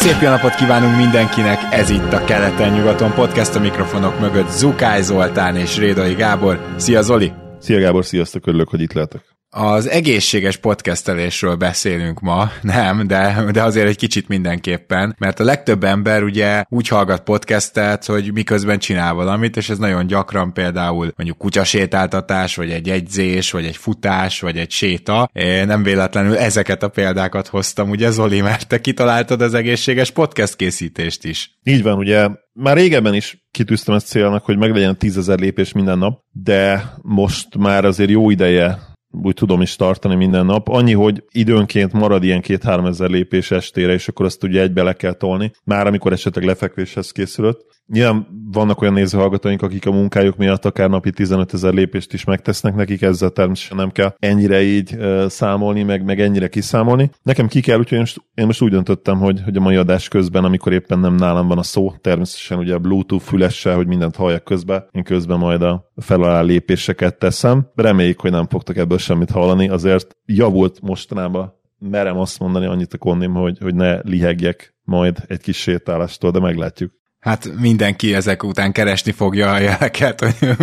Szép jó napot kívánunk mindenkinek, ez itt a Keleten-nyugaton podcast a mikrofonok mögött Zukály Zoltán és Rédai Gábor. Szia Zoli! Szia Gábor, sziasztok, örülök, hogy itt lehetek. Az egészséges podcastelésről beszélünk ma, nem, de, de azért egy kicsit mindenképpen, mert a legtöbb ember ugye úgy hallgat podcastet, hogy miközben csinál valamit, és ez nagyon gyakran például mondjuk kutyasétáltatás, vagy egy egyzés, vagy egy futás, vagy egy séta. Én nem véletlenül ezeket a példákat hoztam, ugye Zoli, mert te kitaláltad az egészséges podcast készítést is. Így van, ugye már régebben is kitűztem ezt célnak, hogy meglegyen tízezer lépés minden nap, de most már azért jó ideje úgy tudom is tartani minden nap. Annyi, hogy időnként marad ilyen két-három ezer lépés estére, és akkor azt ugye egybe le kell tolni, már amikor esetleg lefekvéshez készülött. Nyilván vannak olyan nézőhallgatóink, akik a munkájuk miatt akár napi 15 ezer lépést is megtesznek, nekik ezzel természetesen nem kell ennyire így számolni, meg, meg ennyire kiszámolni. Nekem ki kell, úgyhogy most, én most úgy döntöttem, hogy, hogy a mai adás közben, amikor éppen nem nálam van a szó, természetesen ugye a Bluetooth fülessel, hogy mindent halljak közben, én közben majd a felalá lépéseket teszem. Reméljük, hogy nem fogtok ebből semmit hallani, azért javult mostanában merem azt mondani annyit a konnim, hogy, hogy ne lihegjek majd egy kis sétálástól, de meglátjuk. Hát mindenki ezek után keresni fogja a jeleket, hogy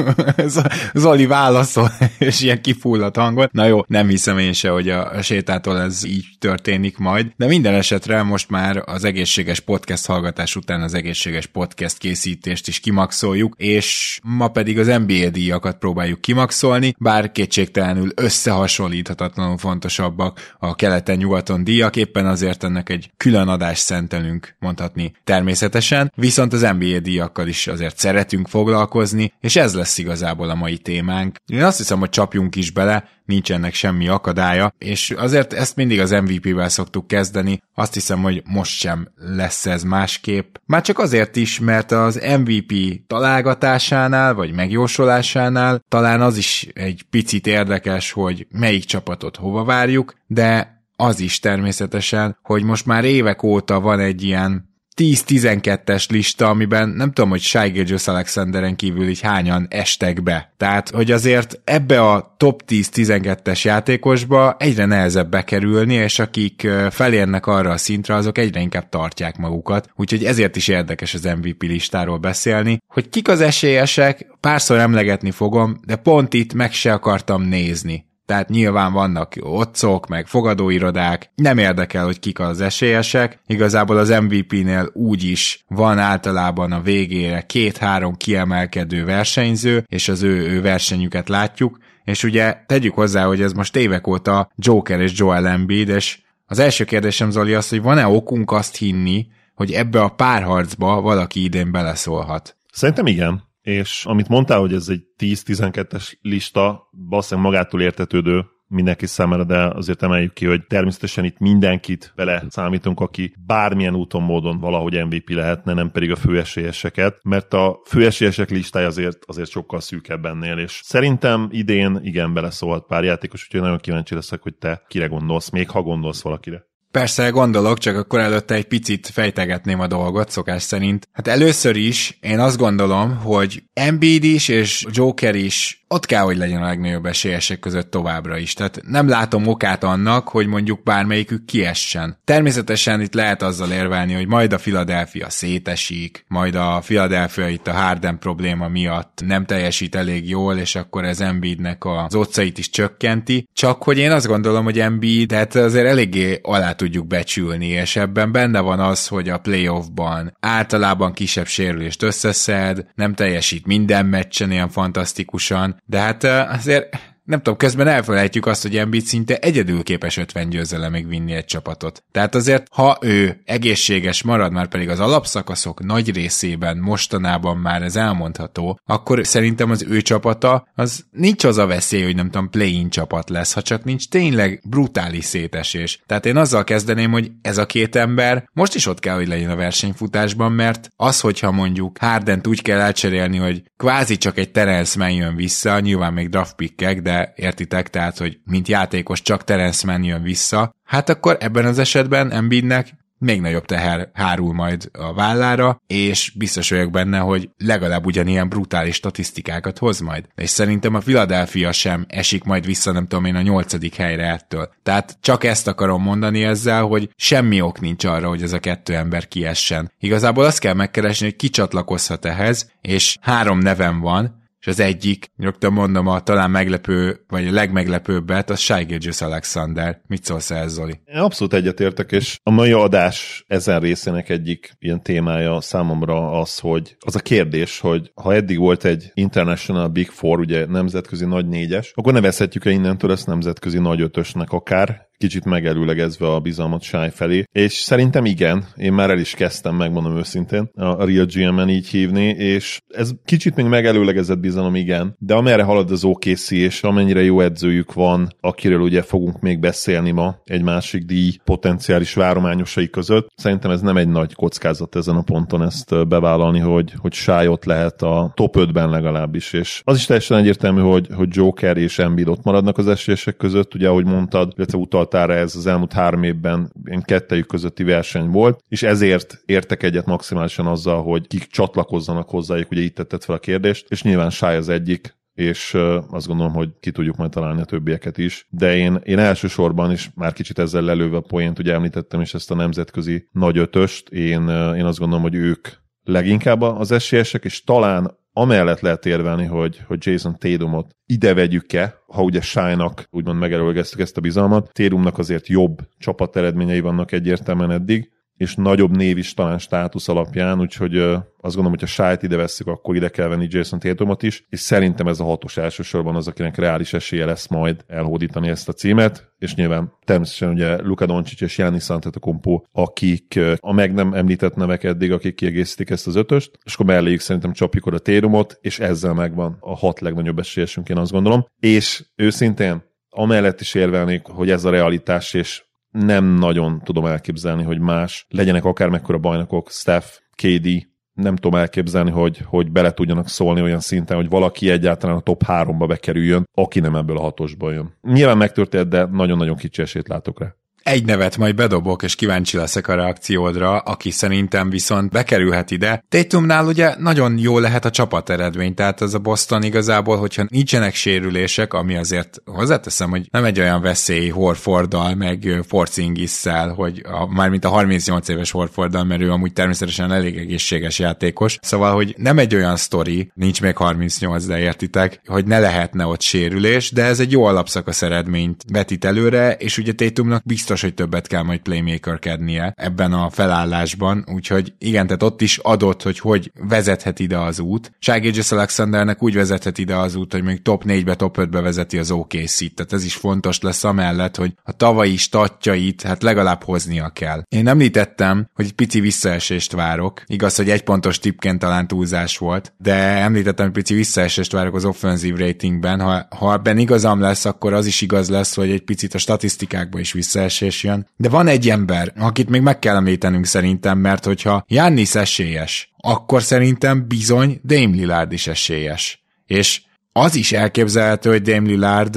Zoli válaszol, és ilyen kifulladt hangon. Na jó, nem hiszem én se, hogy a sétától ez így történik majd, de minden esetre most már az egészséges podcast hallgatás után az egészséges podcast készítést is kimaxoljuk, és ma pedig az NBA díjakat próbáljuk kimaxolni, bár kétségtelenül összehasonlíthatatlanul fontosabbak a keleten-nyugaton díjak, éppen azért ennek egy külön adást szentelünk, mondhatni természetesen, viszont viszont az NBA díjakkal is azért szeretünk foglalkozni, és ez lesz igazából a mai témánk. Én azt hiszem, hogy csapjunk is bele, nincs ennek semmi akadálya, és azért ezt mindig az MVP-vel szoktuk kezdeni, azt hiszem, hogy most sem lesz ez másképp. Már csak azért is, mert az MVP találgatásánál, vagy megjósolásánál talán az is egy picit érdekes, hogy melyik csapatot hova várjuk, de az is természetesen, hogy most már évek óta van egy ilyen 10-12-es lista, amiben nem tudom, hogy Shai Gilgis Alexanderen kívül így hányan estek be. Tehát, hogy azért ebbe a top 10-12-es játékosba egyre nehezebb bekerülni, és akik felérnek arra a szintre, azok egyre inkább tartják magukat. Úgyhogy ezért is érdekes az MVP listáról beszélni. Hogy kik az esélyesek, párszor emlegetni fogom, de pont itt meg se akartam nézni tehát nyilván vannak otcok, meg fogadóirodák, nem érdekel, hogy kik az esélyesek, igazából az MVP-nél úgy is van általában a végére két-három kiemelkedő versenyző, és az ő, ő versenyüket látjuk, és ugye tegyük hozzá, hogy ez most évek óta Joker és Joel Embiid, és az első kérdésem Zoli az, hogy van-e okunk azt hinni, hogy ebbe a párharcba valaki idén beleszólhat? Szerintem igen és amit mondtál, hogy ez egy 10-12-es lista, valószínűleg magától értetődő mindenki számára, de azért emeljük ki, hogy természetesen itt mindenkit bele számítunk, aki bármilyen úton, módon valahogy MVP lehetne, nem pedig a főesélyeseket, mert a főesélyesek listája azért, azért sokkal szűkebb ennél, és szerintem idén igen beleszólhat pár játékos, úgyhogy nagyon kíváncsi leszek, hogy te kire gondolsz, még ha gondolsz valakire. Persze gondolok, csak akkor előtte egy picit fejtegetném a dolgot szokás szerint. Hát először is én azt gondolom, hogy Embiid is és Joker is ott kell, hogy legyen a legnagyobb esélyesek között továbbra is. Tehát nem látom okát annak, hogy mondjuk bármelyikük kiessen. Természetesen itt lehet azzal érvelni, hogy majd a Philadelphia szétesik, majd a Philadelphia itt a Harden probléma miatt nem teljesít elég jól, és akkor ez Embiidnek az otcait is csökkenti. Csak hogy én azt gondolom, hogy Embiid, tehát azért eléggé alá tudjuk becsülni, és ebben benne van az, hogy a playoffban általában kisebb sérülést összeszed, nem teljesít minden meccsen ilyen fantasztikusan, de hát azért nem tudom, közben elfelejtjük azt, hogy Embiid szinte egyedül képes 50 győzelemig vinni egy csapatot. Tehát azért, ha ő egészséges marad, már pedig az alapszakaszok nagy részében mostanában már ez elmondható, akkor szerintem az ő csapata, az nincs az a veszély, hogy nem tudom, play-in csapat lesz, ha csak nincs tényleg brutális szétesés. Tehát én azzal kezdeném, hogy ez a két ember most is ott kell, hogy legyen a versenyfutásban, mert az, hogyha mondjuk Hardent úgy kell elcserélni, hogy kvázi csak egy Terence jön vissza, nyilván még draft pickek, de értitek, tehát, hogy mint játékos csak Terence Mann jön vissza, hát akkor ebben az esetben Embiidnek még nagyobb teher hárul majd a vállára, és biztos vagyok benne, hogy legalább ugyanilyen brutális statisztikákat hoz majd. És szerintem a Philadelphia sem esik majd vissza, nem tudom én, a nyolcadik helyre ettől. Tehát csak ezt akarom mondani ezzel, hogy semmi ok nincs arra, hogy ez a kettő ember kiessen. Igazából azt kell megkeresni, hogy ki csatlakozhat ehhez, és három nevem van, és az egyik, rögtön mondom a talán meglepő, vagy a legmeglepőbbet, az Shai Gilgis Alexander. Mit szólsz ez, Zoli? Abszolút egyetértek, és a mai adás ezen részének egyik ilyen témája számomra az, hogy az a kérdés, hogy ha eddig volt egy International Big Four, ugye nemzetközi nagy négyes, akkor nevezhetjük-e innentől ezt nemzetközi nagy ötösnek akár, kicsit megelőlegezve a bizalmat Sáj felé, és szerintem igen, én már el is kezdtem, megmondom őszintén, a Real GM-en így hívni, és ez kicsit még megelőlegezett bizalom, igen, de amerre halad az OKC, és amennyire jó edzőjük van, akiről ugye fogunk még beszélni ma, egy másik díj potenciális várományosai között, szerintem ez nem egy nagy kockázat ezen a ponton ezt bevállalni, hogy, hogy Sáj ott lehet a top 5-ben legalábbis, és az is teljesen egyértelmű, hogy, hogy Joker és Embiid ott maradnak az esélyesek között, ugye ahogy mondtad, illetve utal voltára ez az elmúlt három évben kettejük közötti verseny volt, és ezért értek egyet maximálisan azzal, hogy kik csatlakozzanak hozzájuk, ugye itt tetted fel a kérdést, és nyilván Sáj az egyik, és azt gondolom, hogy ki tudjuk majd találni a többieket is. De én, én elsősorban is már kicsit ezzel lelőve a poént, ugye említettem is ezt a nemzetközi nagy ötöst, én, én azt gondolom, hogy ők leginkább az esélyesek, és talán amellett lehet érvelni, hogy, hogy Jason Tatumot ide vegyük-e, ha ugye Sájnak úgymond megelőlegeztük ezt a bizalmat. Tatumnak azért jobb csapat eredményei vannak egyértelműen eddig, és nagyobb név is talán státusz alapján, úgyhogy azt gondolom, hogy ha Sájt ide vesszük, akkor ide kell venni Jason Tatumot is, és szerintem ez a hatos elsősorban az, akinek reális esélye lesz majd elhódítani ezt a címet, és nyilván természetesen ugye Luka Doncic és Giannis Antetokounmpo, akik a meg nem említett nevek eddig, akik kiegészítik ezt az ötöst, és akkor melléjük szerintem csapjuk oda Tatumot, és ezzel megvan a hat legnagyobb esélyesünk, én azt gondolom. És őszintén amellett is érvelnék, hogy ez a realitás, és nem nagyon tudom elképzelni, hogy más legyenek akár mekkora bajnokok, Steph, KD, nem tudom elképzelni, hogy, hogy bele tudjanak szólni olyan szinten, hogy valaki egyáltalán a top 3-ba bekerüljön, aki nem ebből a hatosból jön. Nyilván megtörtént, de nagyon-nagyon kicsi esélyt látok rá. Egy nevet majd bedobok, és kíváncsi leszek a reakciódra, aki szerintem viszont bekerülhet ide. Tatumnál ugye nagyon jó lehet a csapat eredmény, tehát az a Boston igazából, hogyha nincsenek sérülések, ami azért hozzáteszem, hogy nem egy olyan veszély Horforddal, meg Forcingisszel, hogy a, mármint a 38 éves Horforddal, mert ő amúgy természetesen elég egészséges játékos, szóval, hogy nem egy olyan sztori, nincs még 38, de értitek, hogy ne lehetne ott sérülés, de ez egy jó alapszakasz eredményt vetít előre, és ugye Tatumnak biztos biztos, hogy többet kell majd playmakerkednie ebben a felállásban, úgyhogy igen, tehát ott is adott, hogy hogy vezethet ide az út. Ságégyes Alexandernek úgy vezethet ide az út, hogy még top 4-be, top 5-be vezeti az OKC-t, tehát ez is fontos lesz amellett, hogy a tavalyi statjait hát legalább hoznia kell. Én említettem, hogy pici visszaesést várok, igaz, hogy egy pontos tipként talán túlzás volt, de említettem, hogy pici visszaesést várok az offensive ratingben, ha, ha ebben igazam lesz, akkor az is igaz lesz, hogy egy picit a statisztikákban is visszaesés esélyes jön. De van egy ember, akit még meg kell említenünk szerintem, mert hogyha Jannis esélyes, akkor szerintem bizony Dame Lillard is esélyes. És az is elképzelhető, hogy Dame Lillard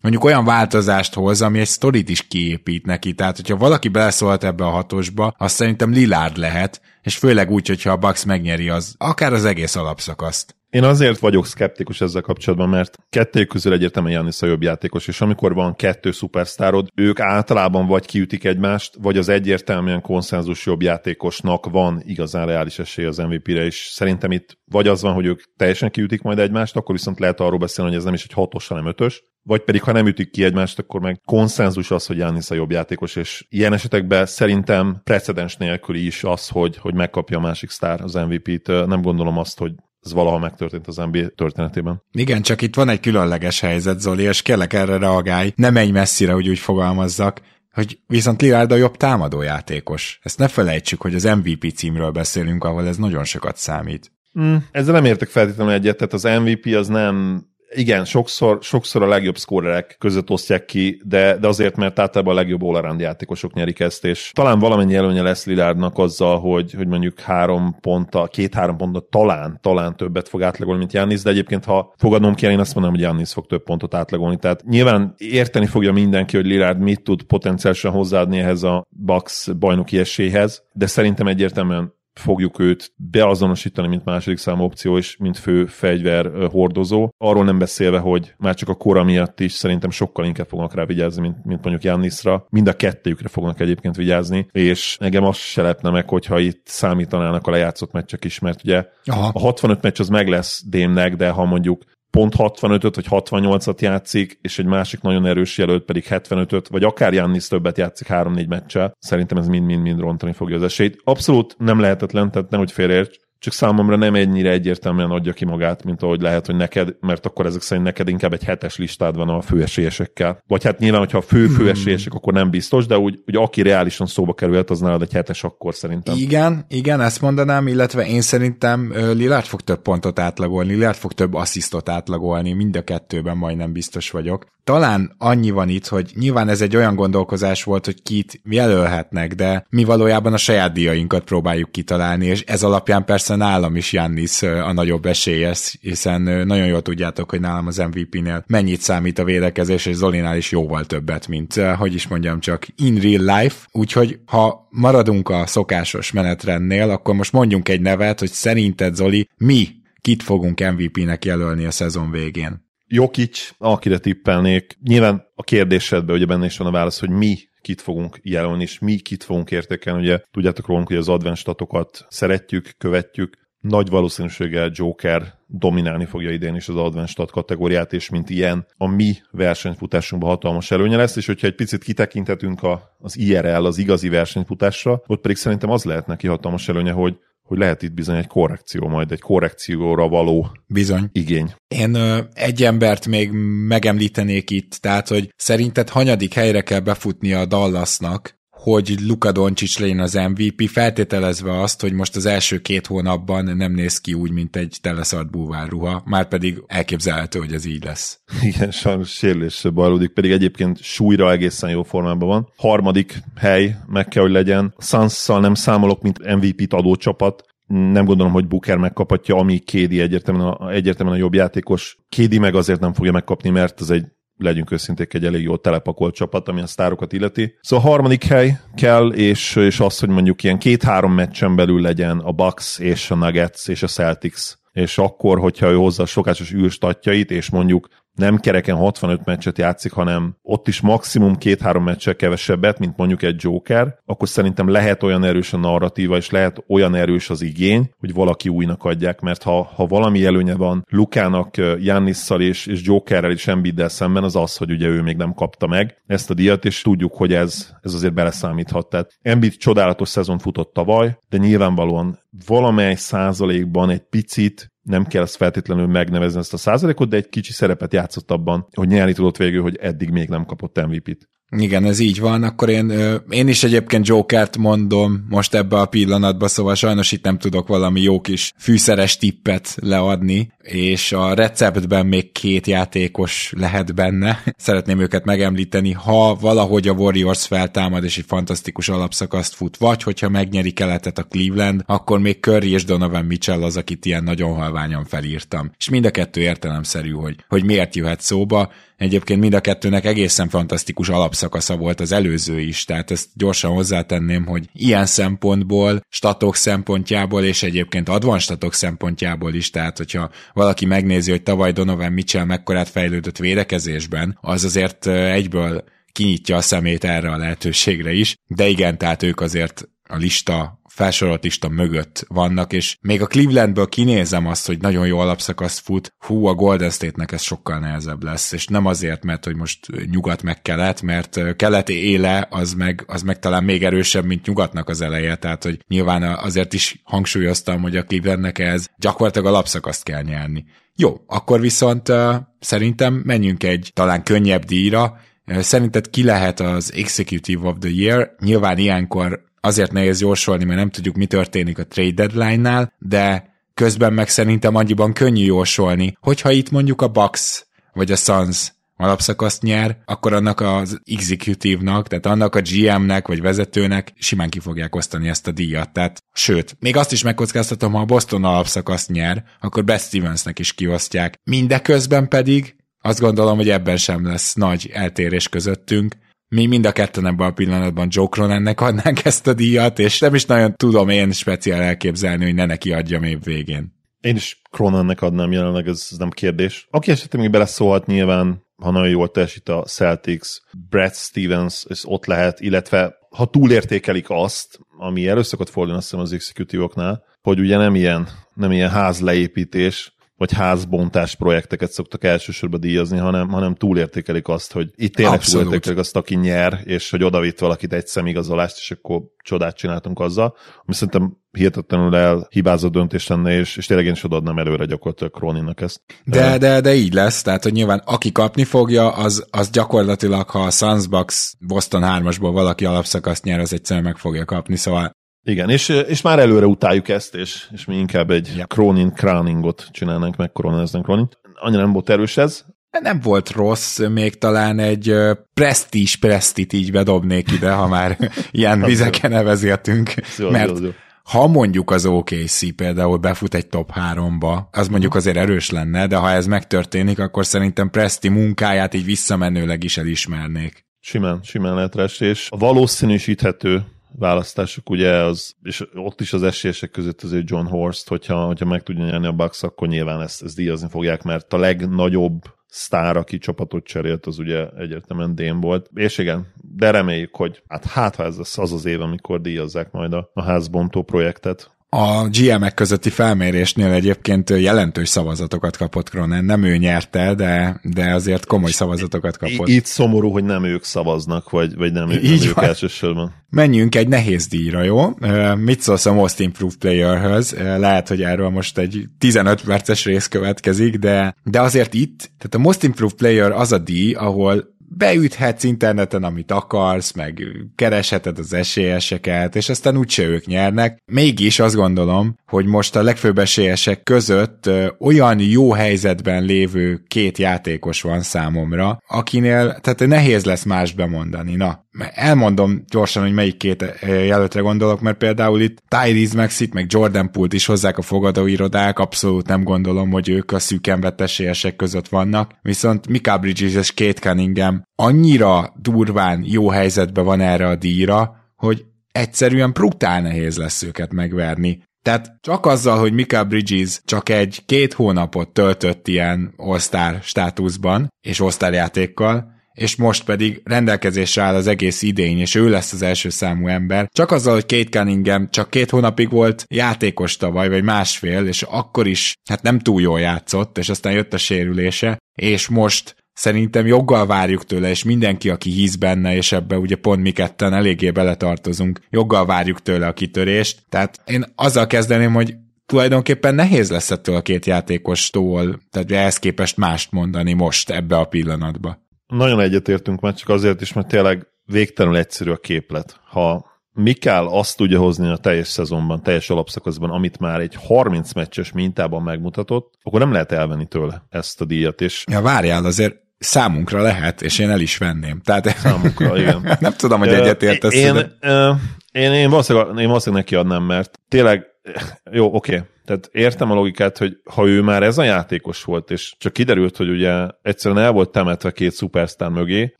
mondjuk olyan változást hoz, ami egy sztorit is kiépít neki. Tehát, hogyha valaki beleszólt ebbe a hatosba, azt szerintem Lillard lehet, és főleg úgy, hogyha a Bucks megnyeri az, akár az egész alapszakaszt. Én azért vagyok szkeptikus ezzel kapcsolatban, mert kettőjük közül egyértelműen Janis a jobb játékos, és amikor van kettő szupersztárod, ők általában vagy kiütik egymást, vagy az egyértelműen konszenzus jobb játékosnak van igazán reális esély az MVP-re, és szerintem itt vagy az van, hogy ők teljesen kiütik majd egymást, akkor viszont lehet arról beszélni, hogy ez nem is egy hatos, hanem ötös, vagy pedig ha nem ütik ki egymást, akkor meg konszenzus az, hogy Jánisz a jobb játékos, és ilyen esetekben szerintem precedens nélküli is az, hogy, hogy megkapja a másik sztár az MVP-t. Nem gondolom azt, hogy ez valaha megtörtént az NBA történetében. Igen, csak itt van egy különleges helyzet, Zoli, és kérlek erre reagálj. Ne menj messzire, hogy úgy fogalmazzak hogy viszont Lillard a jobb támadójátékos. Ezt ne felejtsük, hogy az MVP címről beszélünk, ahol ez nagyon sokat számít. Mm, ezzel nem értek feltétlenül egyet, tehát az MVP az nem igen, sokszor, sokszor a legjobb szkórerek között osztják ki, de, de azért, mert általában a legjobb all játékosok nyerik ezt, és talán valamennyi előnye lesz Lilárdnak azzal, hogy, hogy mondjuk három ponta, két-három ponta talán, talán többet fog átlagolni, mint Jannis, de egyébként ha fogadnom kell, én azt mondom, hogy Jannis fog több pontot átlagolni. Tehát nyilván érteni fogja mindenki, hogy Lillard mit tud potenciálisan hozzáadni ehhez a Bucks bajnoki esélyhez, de szerintem egyértelműen fogjuk őt beazonosítani, mint második számú opció és mint fő fegyver hordozó. Arról nem beszélve, hogy már csak a kora miatt is szerintem sokkal inkább fognak rá vigyázni, mint, mint mondjuk Jannisra. Mind a kettőjükre fognak egyébként vigyázni, és engem azt se lepne meg, hogyha itt számítanának a lejátszott meccsek is, mert ugye Aha. a 65 meccs az meg lesz Démnek, de ha mondjuk pont 65-öt vagy 68-at játszik, és egy másik nagyon erős jelölt pedig 75-öt, vagy akár Jannis többet játszik 3-4 meccsel, szerintem ez mind-mind-mind rontani fogja az esélyt. Abszolút nem lehetetlen, tehát nehogy félreérts, csak számomra nem ennyire egyértelműen adja ki magát, mint ahogy lehet, hogy neked, mert akkor ezek szerint neked inkább egy hetes listád van a főesélyesekkel. Vagy hát nyilván, hogyha a fő hmm. főesélyesek, akkor nem biztos, de úgy, úgy aki reálisan szóba kerülhet, az nálad egy hetes akkor szerintem. Igen, igen, ezt mondanám, illetve én szerintem Lillard fog több pontot átlagolni, Lillard fog több asszisztot átlagolni, mind a kettőben majdnem biztos vagyok. Talán annyi van itt, hogy nyilván ez egy olyan gondolkozás volt, hogy kit jelölhetnek, de mi valójában a saját díjainkat próbáljuk kitalálni, és ez alapján persze nálam is Jannis a nagyobb esélyes, hiszen nagyon jól tudjátok, hogy nálam az MVP-nél mennyit számít a védekezés, és Zolinál is jóval többet, mint, hogy is mondjam, csak in real life. Úgyhogy ha maradunk a szokásos menetrendnél, akkor most mondjunk egy nevet, hogy szerinted Zoli, mi kit fogunk MVP-nek jelölni a szezon végén? Jokic, akire tippelnék. Nyilván a kérdésedben ugye benne is van a válasz, hogy mi kit fogunk jelölni, és mi kit fogunk értékelni. Ugye tudjátok rólunk, hogy az advanced statokat szeretjük, követjük, nagy valószínűséggel Joker dominálni fogja idén is az advanced stat kategóriát, és mint ilyen a mi versenyfutásunkban hatalmas előnye lesz, és hogyha egy picit kitekinthetünk a, az IRL, az igazi versenyfutásra, ott pedig szerintem az lehet neki hatalmas előnye, hogy hogy lehet itt bizony egy korrekció, majd egy korrekcióra való bizony. igény. Én ö, egy embert még megemlítenék itt, tehát, hogy szerinted hanyadik helyre kell befutni a Dallasnak, hogy Luka Doncic legyen az MVP, feltételezve azt, hogy most az első két hónapban nem néz ki úgy, mint egy teleszart búvárruha, már pedig elképzelhető, hogy ez így lesz. Igen, sajnos sérülésre bajlódik, pedig egyébként súlyra egészen jó formában van. Harmadik hely meg kell, hogy legyen. suns nem számolok, mint MVP-t adó csapat, nem gondolom, hogy Booker megkaphatja, ami Kédi egyértelműen a, egyértelműen a jobb játékos. Kédi meg azért nem fogja megkapni, mert ez egy legyünk őszinték, egy elég jó telepakolt csapat, ami a sztárokat illeti. Szóval a harmadik hely kell, és, és az, hogy mondjuk ilyen két-három meccsen belül legyen a Bucks és a Nuggets és a Celtics és akkor, hogyha ő hozza a sokásos űrstatjait, és mondjuk nem kereken 65 meccset játszik, hanem ott is maximum két-három meccsel kevesebbet, mint mondjuk egy Joker, akkor szerintem lehet olyan erős a narratíva, és lehet olyan erős az igény, hogy valaki újnak adják, mert ha, ha valami előnye van Lukának, Jannisszal és, és Jokerrel és Embiiddel szemben, az az, hogy ugye ő még nem kapta meg ezt a díjat, és tudjuk, hogy ez, ez azért beleszámíthat. Tehát Embiid csodálatos szezon futott tavaly, de nyilvánvalóan valamely százalékban egy picit nem kell ezt feltétlenül megnevezni ezt a százalékot, de egy kicsi szerepet játszott abban, hogy nyerni tudott végül, hogy eddig még nem kapott MVP-t. Igen, ez így van, akkor én, én is egyébként Jokert mondom most ebbe a pillanatban, szóval sajnos itt nem tudok valami jó kis fűszeres tippet leadni, és a receptben még két játékos lehet benne. Szeretném őket megemlíteni, ha valahogy a Warriors feltámad és egy fantasztikus alapszakaszt fut, vagy hogyha megnyeri keletet a Cleveland, akkor még Curry és Donovan Mitchell az, akit ilyen nagyon halványan felírtam. És mind a kettő értelemszerű, hogy, hogy miért jöhet szóba. Egyébként mind a kettőnek egészen fantasztikus alapszakasza volt az előző is, tehát ezt gyorsan hozzátenném, hogy ilyen szempontból, statok szempontjából és egyébként advan statok szempontjából is, tehát hogyha valaki megnézi, hogy tavaly Donovan Mitchell mekkorát fejlődött védekezésben, az azért egyből kinyitja a szemét erre a lehetőségre is, de igen, tehát ők azért a lista felsorolt lista mögött vannak, és még a Clevelandből kinézem azt, hogy nagyon jó alapszakaszt fut, hú, a Golden State-nek ez sokkal nehezebb lesz, és nem azért, mert hogy most nyugat meg kelet, mert keleti éle az meg, az meg talán még erősebb, mint nyugatnak az eleje, tehát hogy nyilván azért is hangsúlyoztam, hogy a Clevelandnek ez gyakorlatilag alapszakaszt kell nyerni. Jó, akkor viszont uh, szerintem menjünk egy talán könnyebb díjra, Szerinted ki lehet az Executive of the Year? Nyilván ilyenkor azért nehéz jósolni, mert nem tudjuk, mi történik a trade deadline-nál, de közben meg szerintem annyiban könnyű jósolni, hogyha itt mondjuk a Bucks vagy a Suns alapszakaszt nyer, akkor annak az executive-nak, tehát annak a GM-nek vagy vezetőnek simán ki fogják osztani ezt a díjat. Tehát, sőt, még azt is megkockáztatom, ha a Boston alapszakaszt nyer, akkor Best Stevensnek is kiosztják. Mindeközben pedig azt gondolom, hogy ebben sem lesz nagy eltérés közöttünk. Mi mind a ketten ebben a pillanatban Joe Cronennek adnánk ezt a díjat, és nem is nagyon tudom én speciál elképzelni, hogy ne neki adjam év végén. Én is Cronennek adnám jelenleg, ez nem kérdés. Aki esetleg még beleszólhat nyilván, ha nagyon jól teljesít a Celtics, Brad Stevens és ott lehet, illetve ha túlértékelik azt, ami elő szokott fordulni azt hiszem az executive hogy ugye nem ilyen, nem ilyen házleépítés, vagy házbontás projekteket szoktak elsősorban díjazni, hanem, hanem túlértékelik azt, hogy itt tényleg Abszolút. túlértékelik azt, aki nyer, és hogy odavitt valakit egy szemigazolást, és akkor csodát csináltunk azzal, ami szerintem hihetetlenül elhibázott döntés lenne, és, és tényleg én is odaadnám előre gyakorlatilag Croninnak ezt. De, de, de így lesz, tehát hogy nyilván aki kapni fogja, az, az gyakorlatilag, ha a Suns Bucks Boston 3-asból valaki alapszakaszt nyer, az egyszerűen meg fogja kapni, szóval igen, és, és már előre utáljuk ezt, és, és mi inkább egy yep. Cronin Croningot csinálnánk, meg koronáznak Cronint. Annyira nem volt erős ez. Nem volt rossz, még talán egy prestige prestit így bedobnék ide, ha már ilyen vizeken nevezéltünk, mert jó, jó, jó. ha mondjuk az OKC például befut egy top 3-ba, az mondjuk azért erős lenne, de ha ez megtörténik, akkor szerintem Presti munkáját így visszamenőleg is elismernék. Simán, simán lehet rá, és a valószínűsíthető választások, ugye, az, és ott is az esélyesek között azért John Horst, hogyha, hogyha meg tudja nyerni a Bucks, akkor nyilván ezt, ezt díjazni fogják, mert a legnagyobb sztár, aki csapatot cserélt, az ugye egyértelműen Dén volt. És igen, de reméljük, hogy hát, hát ha ez az az, az év, amikor díjazzák majd a, a házbontó projektet, a GM-ek közötti felmérésnél egyébként jelentős szavazatokat kapott Cronen. Nem ő nyerte, de, de azért komoly szavazatokat kapott. Itt szomorú, hogy nem ők szavaznak, vagy, vagy nem, ők, nem ők elsősorban. Menjünk egy nehéz díjra, jó? Mit szólsz a Most Improved Playerhöz? Lehet, hogy erről most egy 15 perces rész következik, de, de azért itt, tehát a Most Improved Player az a díj, ahol beüthetsz interneten, amit akarsz, meg keresheted az esélyeseket, és aztán úgyse ők nyernek. Mégis azt gondolom, hogy most a legfőbb esélyesek között olyan jó helyzetben lévő két játékos van számomra, akinél, tehát nehéz lesz más bemondani. Na, elmondom gyorsan, hogy melyik két jelöltre gondolok, mert például itt Tyrese Maxit, meg Jordan Pult is hozzák a fogadóirodák, abszolút nem gondolom, hogy ők a szűken esélyesek között vannak, viszont Mika Bridges és Kate Cunningham annyira durván jó helyzetben van erre a díjra, hogy egyszerűen brutál nehéz lesz őket megverni. Tehát csak azzal, hogy Mika Bridges csak egy két hónapot töltött ilyen all státuszban és all játékkal, és most pedig rendelkezésre áll az egész idény, és ő lesz az első számú ember. Csak azzal, hogy Kate Cunningham csak két hónapig volt játékos tavaly, vagy másfél, és akkor is hát nem túl jól játszott, és aztán jött a sérülése, és most szerintem joggal várjuk tőle, és mindenki, aki hisz benne, és ebbe ugye pont mi ketten eléggé beletartozunk, joggal várjuk tőle a kitörést. Tehát én azzal kezdeném, hogy tulajdonképpen nehéz lesz ettől a két játékostól, tehát ehhez képest mást mondani most ebbe a pillanatba. Nagyon egyetértünk már csak azért is, mert tényleg végtelenül egyszerű a képlet. Ha Mikál azt tudja hozni a teljes szezonban, teljes alapszakaszban, amit már egy 30 meccses mintában megmutatott, akkor nem lehet elvenni tőle ezt a díjat. És... Ja, várjál, azért számunkra lehet, és én el is venném. Tehát számunkra, igen. nem tudom, hogy egyetértesz. Én, én, én, én, valószínűleg, én valószínűleg neki adnám, mert tényleg, jó, oké, okay, tehát értem a logikát, hogy ha ő már ez a játékos volt, és csak kiderült, hogy ugye egyszerűen el volt temetve két szupersztár mögé,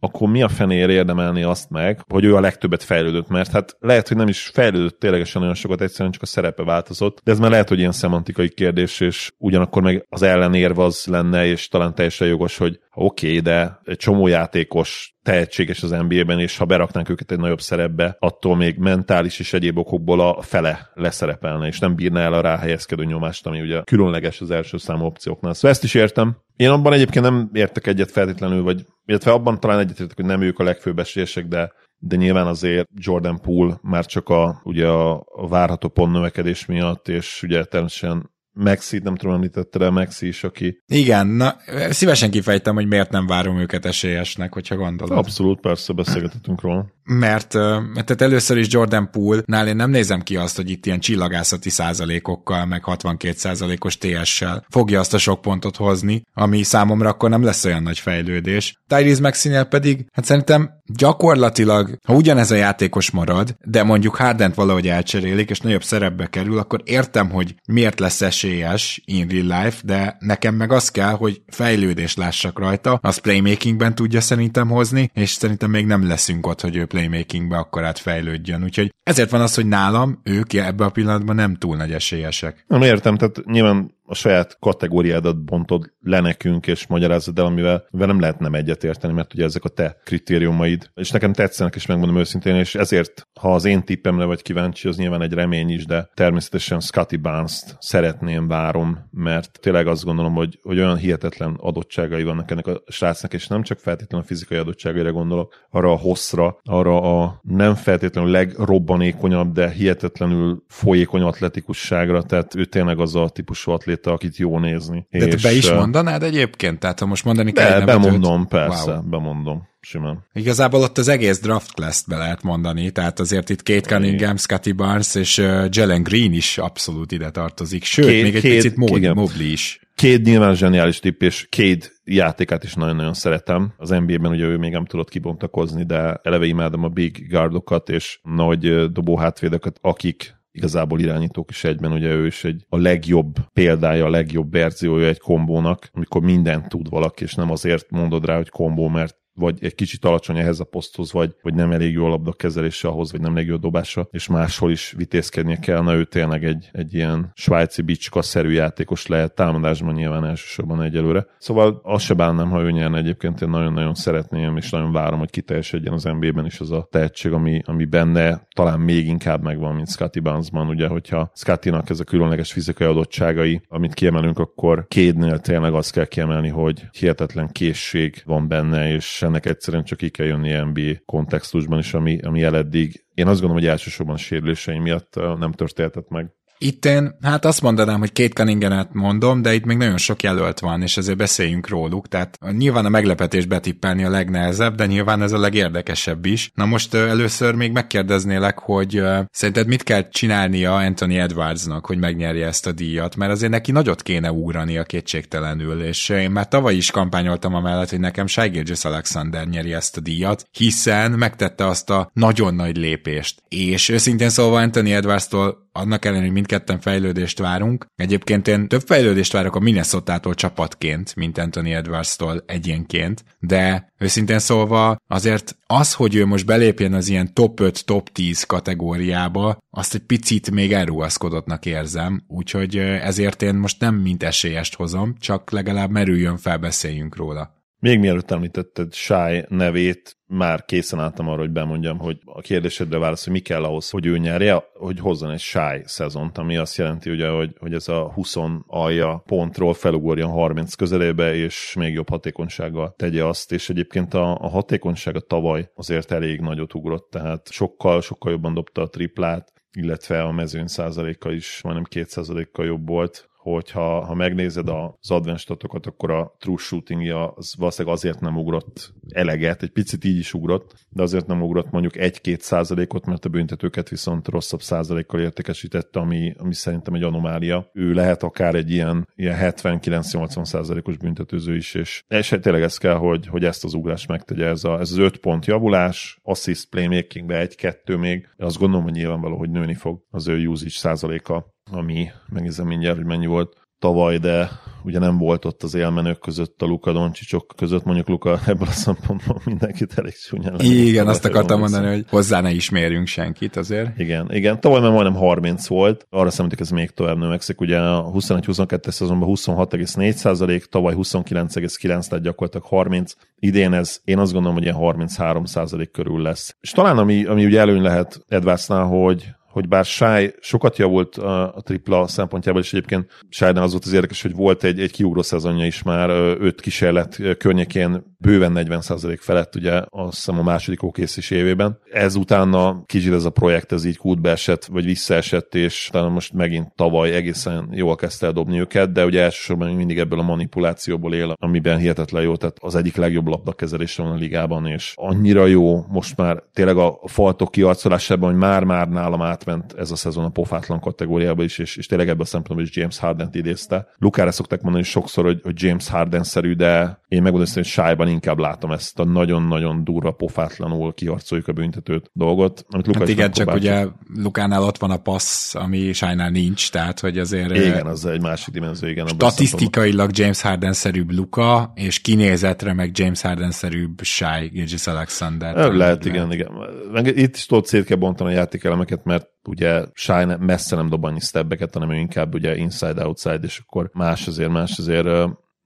akkor mi a fenér érdemelni azt meg, hogy ő a legtöbbet fejlődött, mert hát lehet, hogy nem is fejlődött ténylegesen olyan sokat, egyszerűen csak a szerepe változott, de ez már lehet, hogy ilyen szemantikai kérdés, és ugyanakkor meg az ellenérv az lenne, és talán teljesen jogos, hogy oké, okay, de egy csomó játékos tehetséges az NBA-ben, és ha beraknánk őket egy nagyobb szerepbe, attól még mentális és egyéb okokból a fele leszerepelne, és nem bírná el a ráhelyezkedő nyomást, ami ugye különleges az első számú opcióknál. Szóval ezt is értem. Én abban egyébként nem értek egyet feltétlenül, vagy illetve abban talán egyetértek, hogy nem ők a legfőbb esélyesek, de de nyilván azért Jordan Poole már csak a, ugye a, a várható pont növekedés miatt, és ugye természetesen Maxi, nem tudom, említette de Maxi is, aki... Igen, na, szívesen kifejtem, hogy miért nem várom őket esélyesnek, hogyha gondolod. Abszolút, persze, beszélgethetünk róla. Mert, tehát először is Jordan Poole, nál én nem nézem ki azt, hogy itt ilyen csillagászati százalékokkal, meg 62 százalékos TS-sel fogja azt a sok pontot hozni, ami számomra akkor nem lesz olyan nagy fejlődés. Tyrese Maxinél pedig, hát szerintem gyakorlatilag, ha ugyanez a játékos marad, de mondjuk Hardent valahogy elcserélik, és nagyobb szerepbe kerül, akkor értem, hogy miért lesz esélyes in real life, de nekem meg az kell, hogy fejlődés lássak rajta, az playmakingben tudja szerintem hozni, és szerintem még nem leszünk ott, hogy ő playmakingbe akkor fejlődjön. Úgyhogy ezért van az, hogy nálam ők ebbe a pillanatban nem túl nagy esélyesek. Nem értem, tehát nyilván a saját kategóriádat bontod le nekünk, és magyarázod el, amivel, nem lehet nem egyetérteni, mert ugye ezek a te kritériumaid, és nekem tetszenek, és megmondom őszintén, és ezért, ha az én tippemre vagy kíváncsi, az nyilván egy remény is, de természetesen Scotty Barnes-t szeretném, várom, mert tényleg azt gondolom, hogy, hogy olyan hihetetlen adottságai vannak ennek a srácnak, és nem csak feltétlenül a fizikai adottságaira gondolok, arra a hosszra, arra a nem feltétlenül legrobbanékonyabb, de hihetetlenül folyékony atletikusságra, tehát ő tényleg az a típusú atlet atléta, akit jó nézni. De és, te be is mondanád egyébként? Tehát ha most mondani kell De, bemondom, őt... persze, wow. bemondom. Simán. Igazából ott az egész draft class be lehet mondani, tehát azért itt Kate Cunningham, Scotty Barnes és uh, Jalen Green is abszolút ide tartozik, sőt, két, még egy két, picit Mobley is. Két nyilván zseniális tipp, és két játékát is nagyon-nagyon szeretem. Az NBA-ben ugye ő még nem tudott kibontakozni, de eleve imádom a big guardokat és nagy dobó hátvédeket, akik igazából irányítók is egyben, ugye ő is egy a legjobb példája, a legjobb verziója egy kombónak, amikor mindent tud valaki, és nem azért mondod rá, hogy kombó, mert vagy egy kicsit alacsony ehhez a poszthoz, vagy, vagy nem elég jó a labda kezelése ahhoz, vagy nem elég jó dobása, és máshol is vitézkednie kell. Na ő tényleg egy, egy ilyen svájci bicska-szerű játékos lehet, támadásban nyilván elsősorban egyelőre. Szóval azt se bánnám, ha ő nyerne egyébként, én nagyon-nagyon szeretném, és nagyon várom, hogy kiteljesedjen az NBA-ben is az a tehetség, ami, ami benne talán még inkább megvan, mint Scotty Barnesban, ugye, hogyha Scottynak ez a különleges fizikai adottságai, amit kiemelünk, akkor kédnél tényleg azt kell kiemelni, hogy hihetetlen készség van benne, és ennek egyszerűen csak ki kell jönni NBA kontextusban is, ami, ami eddig én azt gondolom, hogy elsősorban a sérülései miatt nem történhetett meg. Itt én, hát azt mondanám, hogy két Cunningham-et mondom, de itt még nagyon sok jelölt van, és ezért beszéljünk róluk. Tehát nyilván a meglepetés betippelni a legnehezebb, de nyilván ez a legérdekesebb is. Na most először még megkérdeznélek, hogy szerinted mit kell csinálnia Anthony Edwardsnak, hogy megnyerje ezt a díjat, mert azért neki nagyot kéne ugrani a kétségtelenül, és én már tavaly is kampányoltam amellett, hogy nekem Shai Alexander nyeri ezt a díjat, hiszen megtette azt a nagyon nagy lépést. És őszintén szólva Anthony Edwards-tól annak ellenére, hogy mindketten fejlődést várunk. Egyébként én több fejlődést várok a minnesota csapatként, mint Anthony Edwards-tól egyénként, de őszintén szólva azért az, hogy ő most belépjen az ilyen top 5, top 10 kategóriába, azt egy picit még elrugaszkodottnak érzem, úgyhogy ezért én most nem mint esélyest hozom, csak legalább merüljön fel, beszéljünk róla. Még mielőtt említetted Shy nevét, már készen álltam arra, hogy bemondjam, hogy a kérdésedre válasz, hogy mi kell ahhoz, hogy ő nyerje, hogy hozzon egy Shy szezont, ami azt jelenti, ugye, hogy, hogy ez a 20 alja pontról felugorjon 30 közelébe, és még jobb hatékonysággal tegye azt, és egyébként a, a hatékonysága tavaly azért elég nagyot ugrott, tehát sokkal, sokkal jobban dobta a triplát, illetve a mezőn százaléka is majdnem két százalékkal jobb volt, hogyha ha megnézed az advanced statokat, akkor a true shootingja az valószínűleg azért nem ugrott eleget, egy picit így is ugrott, de azért nem ugrott mondjuk 1-2 százalékot, mert a büntetőket viszont rosszabb százalékkal értékesítette, ami, ami szerintem egy anomália. Ő lehet akár egy ilyen, ilyen 70-90-80 százalékos büntetőző is, és, és hát tényleg ez kell, hogy, hogy ezt az ugrást megtegye, ez, a, ez az 5 pont javulás, assist playmakingbe 1-2 még, azt gondolom, hogy nyilvánvaló, hogy nőni fog az ő usage százaléka ami megnézem mindjárt, hogy mennyi volt. tavaly, de ugye nem volt ott az élmenők között a Luka Doncsicsok között, mondjuk Luka ebből a szempontból mindenkit elég csúnyán Igen, azt akartam mondani, hogy hozzá ne ismerjünk senkit azért. Igen, igen. Tavaly már majdnem 30 volt, arra számítok ez még tovább növekszik, ugye a 21-22 szezonban 26,4 százalék, tavaly 29,9, tehát gyakorlatilag 30, idén ez én azt gondolom, hogy ilyen 33 százalék körül lesz. És talán ami, ami ugye előny lehet Edwardsnál, hogy hogy bár Sáj sokat javult a, a tripla szempontjából, és egyébként Sájnál az volt az érdekes, hogy volt egy, egy kiugró szezonja is már, öt kísérlet környékén bőven 40% felett, ugye azt hiszem a második OKC évében. Ez utána kicsit ez a projekt, ez így kútbe esett, vagy visszaesett, és talán most megint tavaly egészen jól kezdte dobni őket, de ugye elsősorban mindig ebből a manipulációból él, amiben hihetetlen jó, tehát az egyik legjobb labdakezelése van a ligában, és annyira jó most már tényleg a faltok kiarcolásában, hogy már-már nálam átment ez a szezon a pofátlan kategóriába is, és, és tényleg ebből a szempontból is James Harden-t idézte. Lukára szokták mondani sokszor, hogy, hogy James Harden-szerű, de én megmondom, hogy Sájban inkább látom ezt a nagyon-nagyon durva, pofátlanul kiharcoljuk a büntetőt dolgot. Amit Luka hát igen, csak bácsi. ugye Lukánál ott van a passz, ami Sájnál nincs, tehát hogy azért... Igen, az egy másik dimenzió, igen. Statisztikailag James Harden-szerűbb Luka, és kinézetre meg James Harden-szerűbb Shai Gilgis Alexander. Lehet, igen, igen. Meg itt is tudod szét kell bontani a játékelemeket, mert ugye Shai messze nem dob annyi stebbeket, hanem ő inkább ugye inside-outside, és akkor más azért, más azért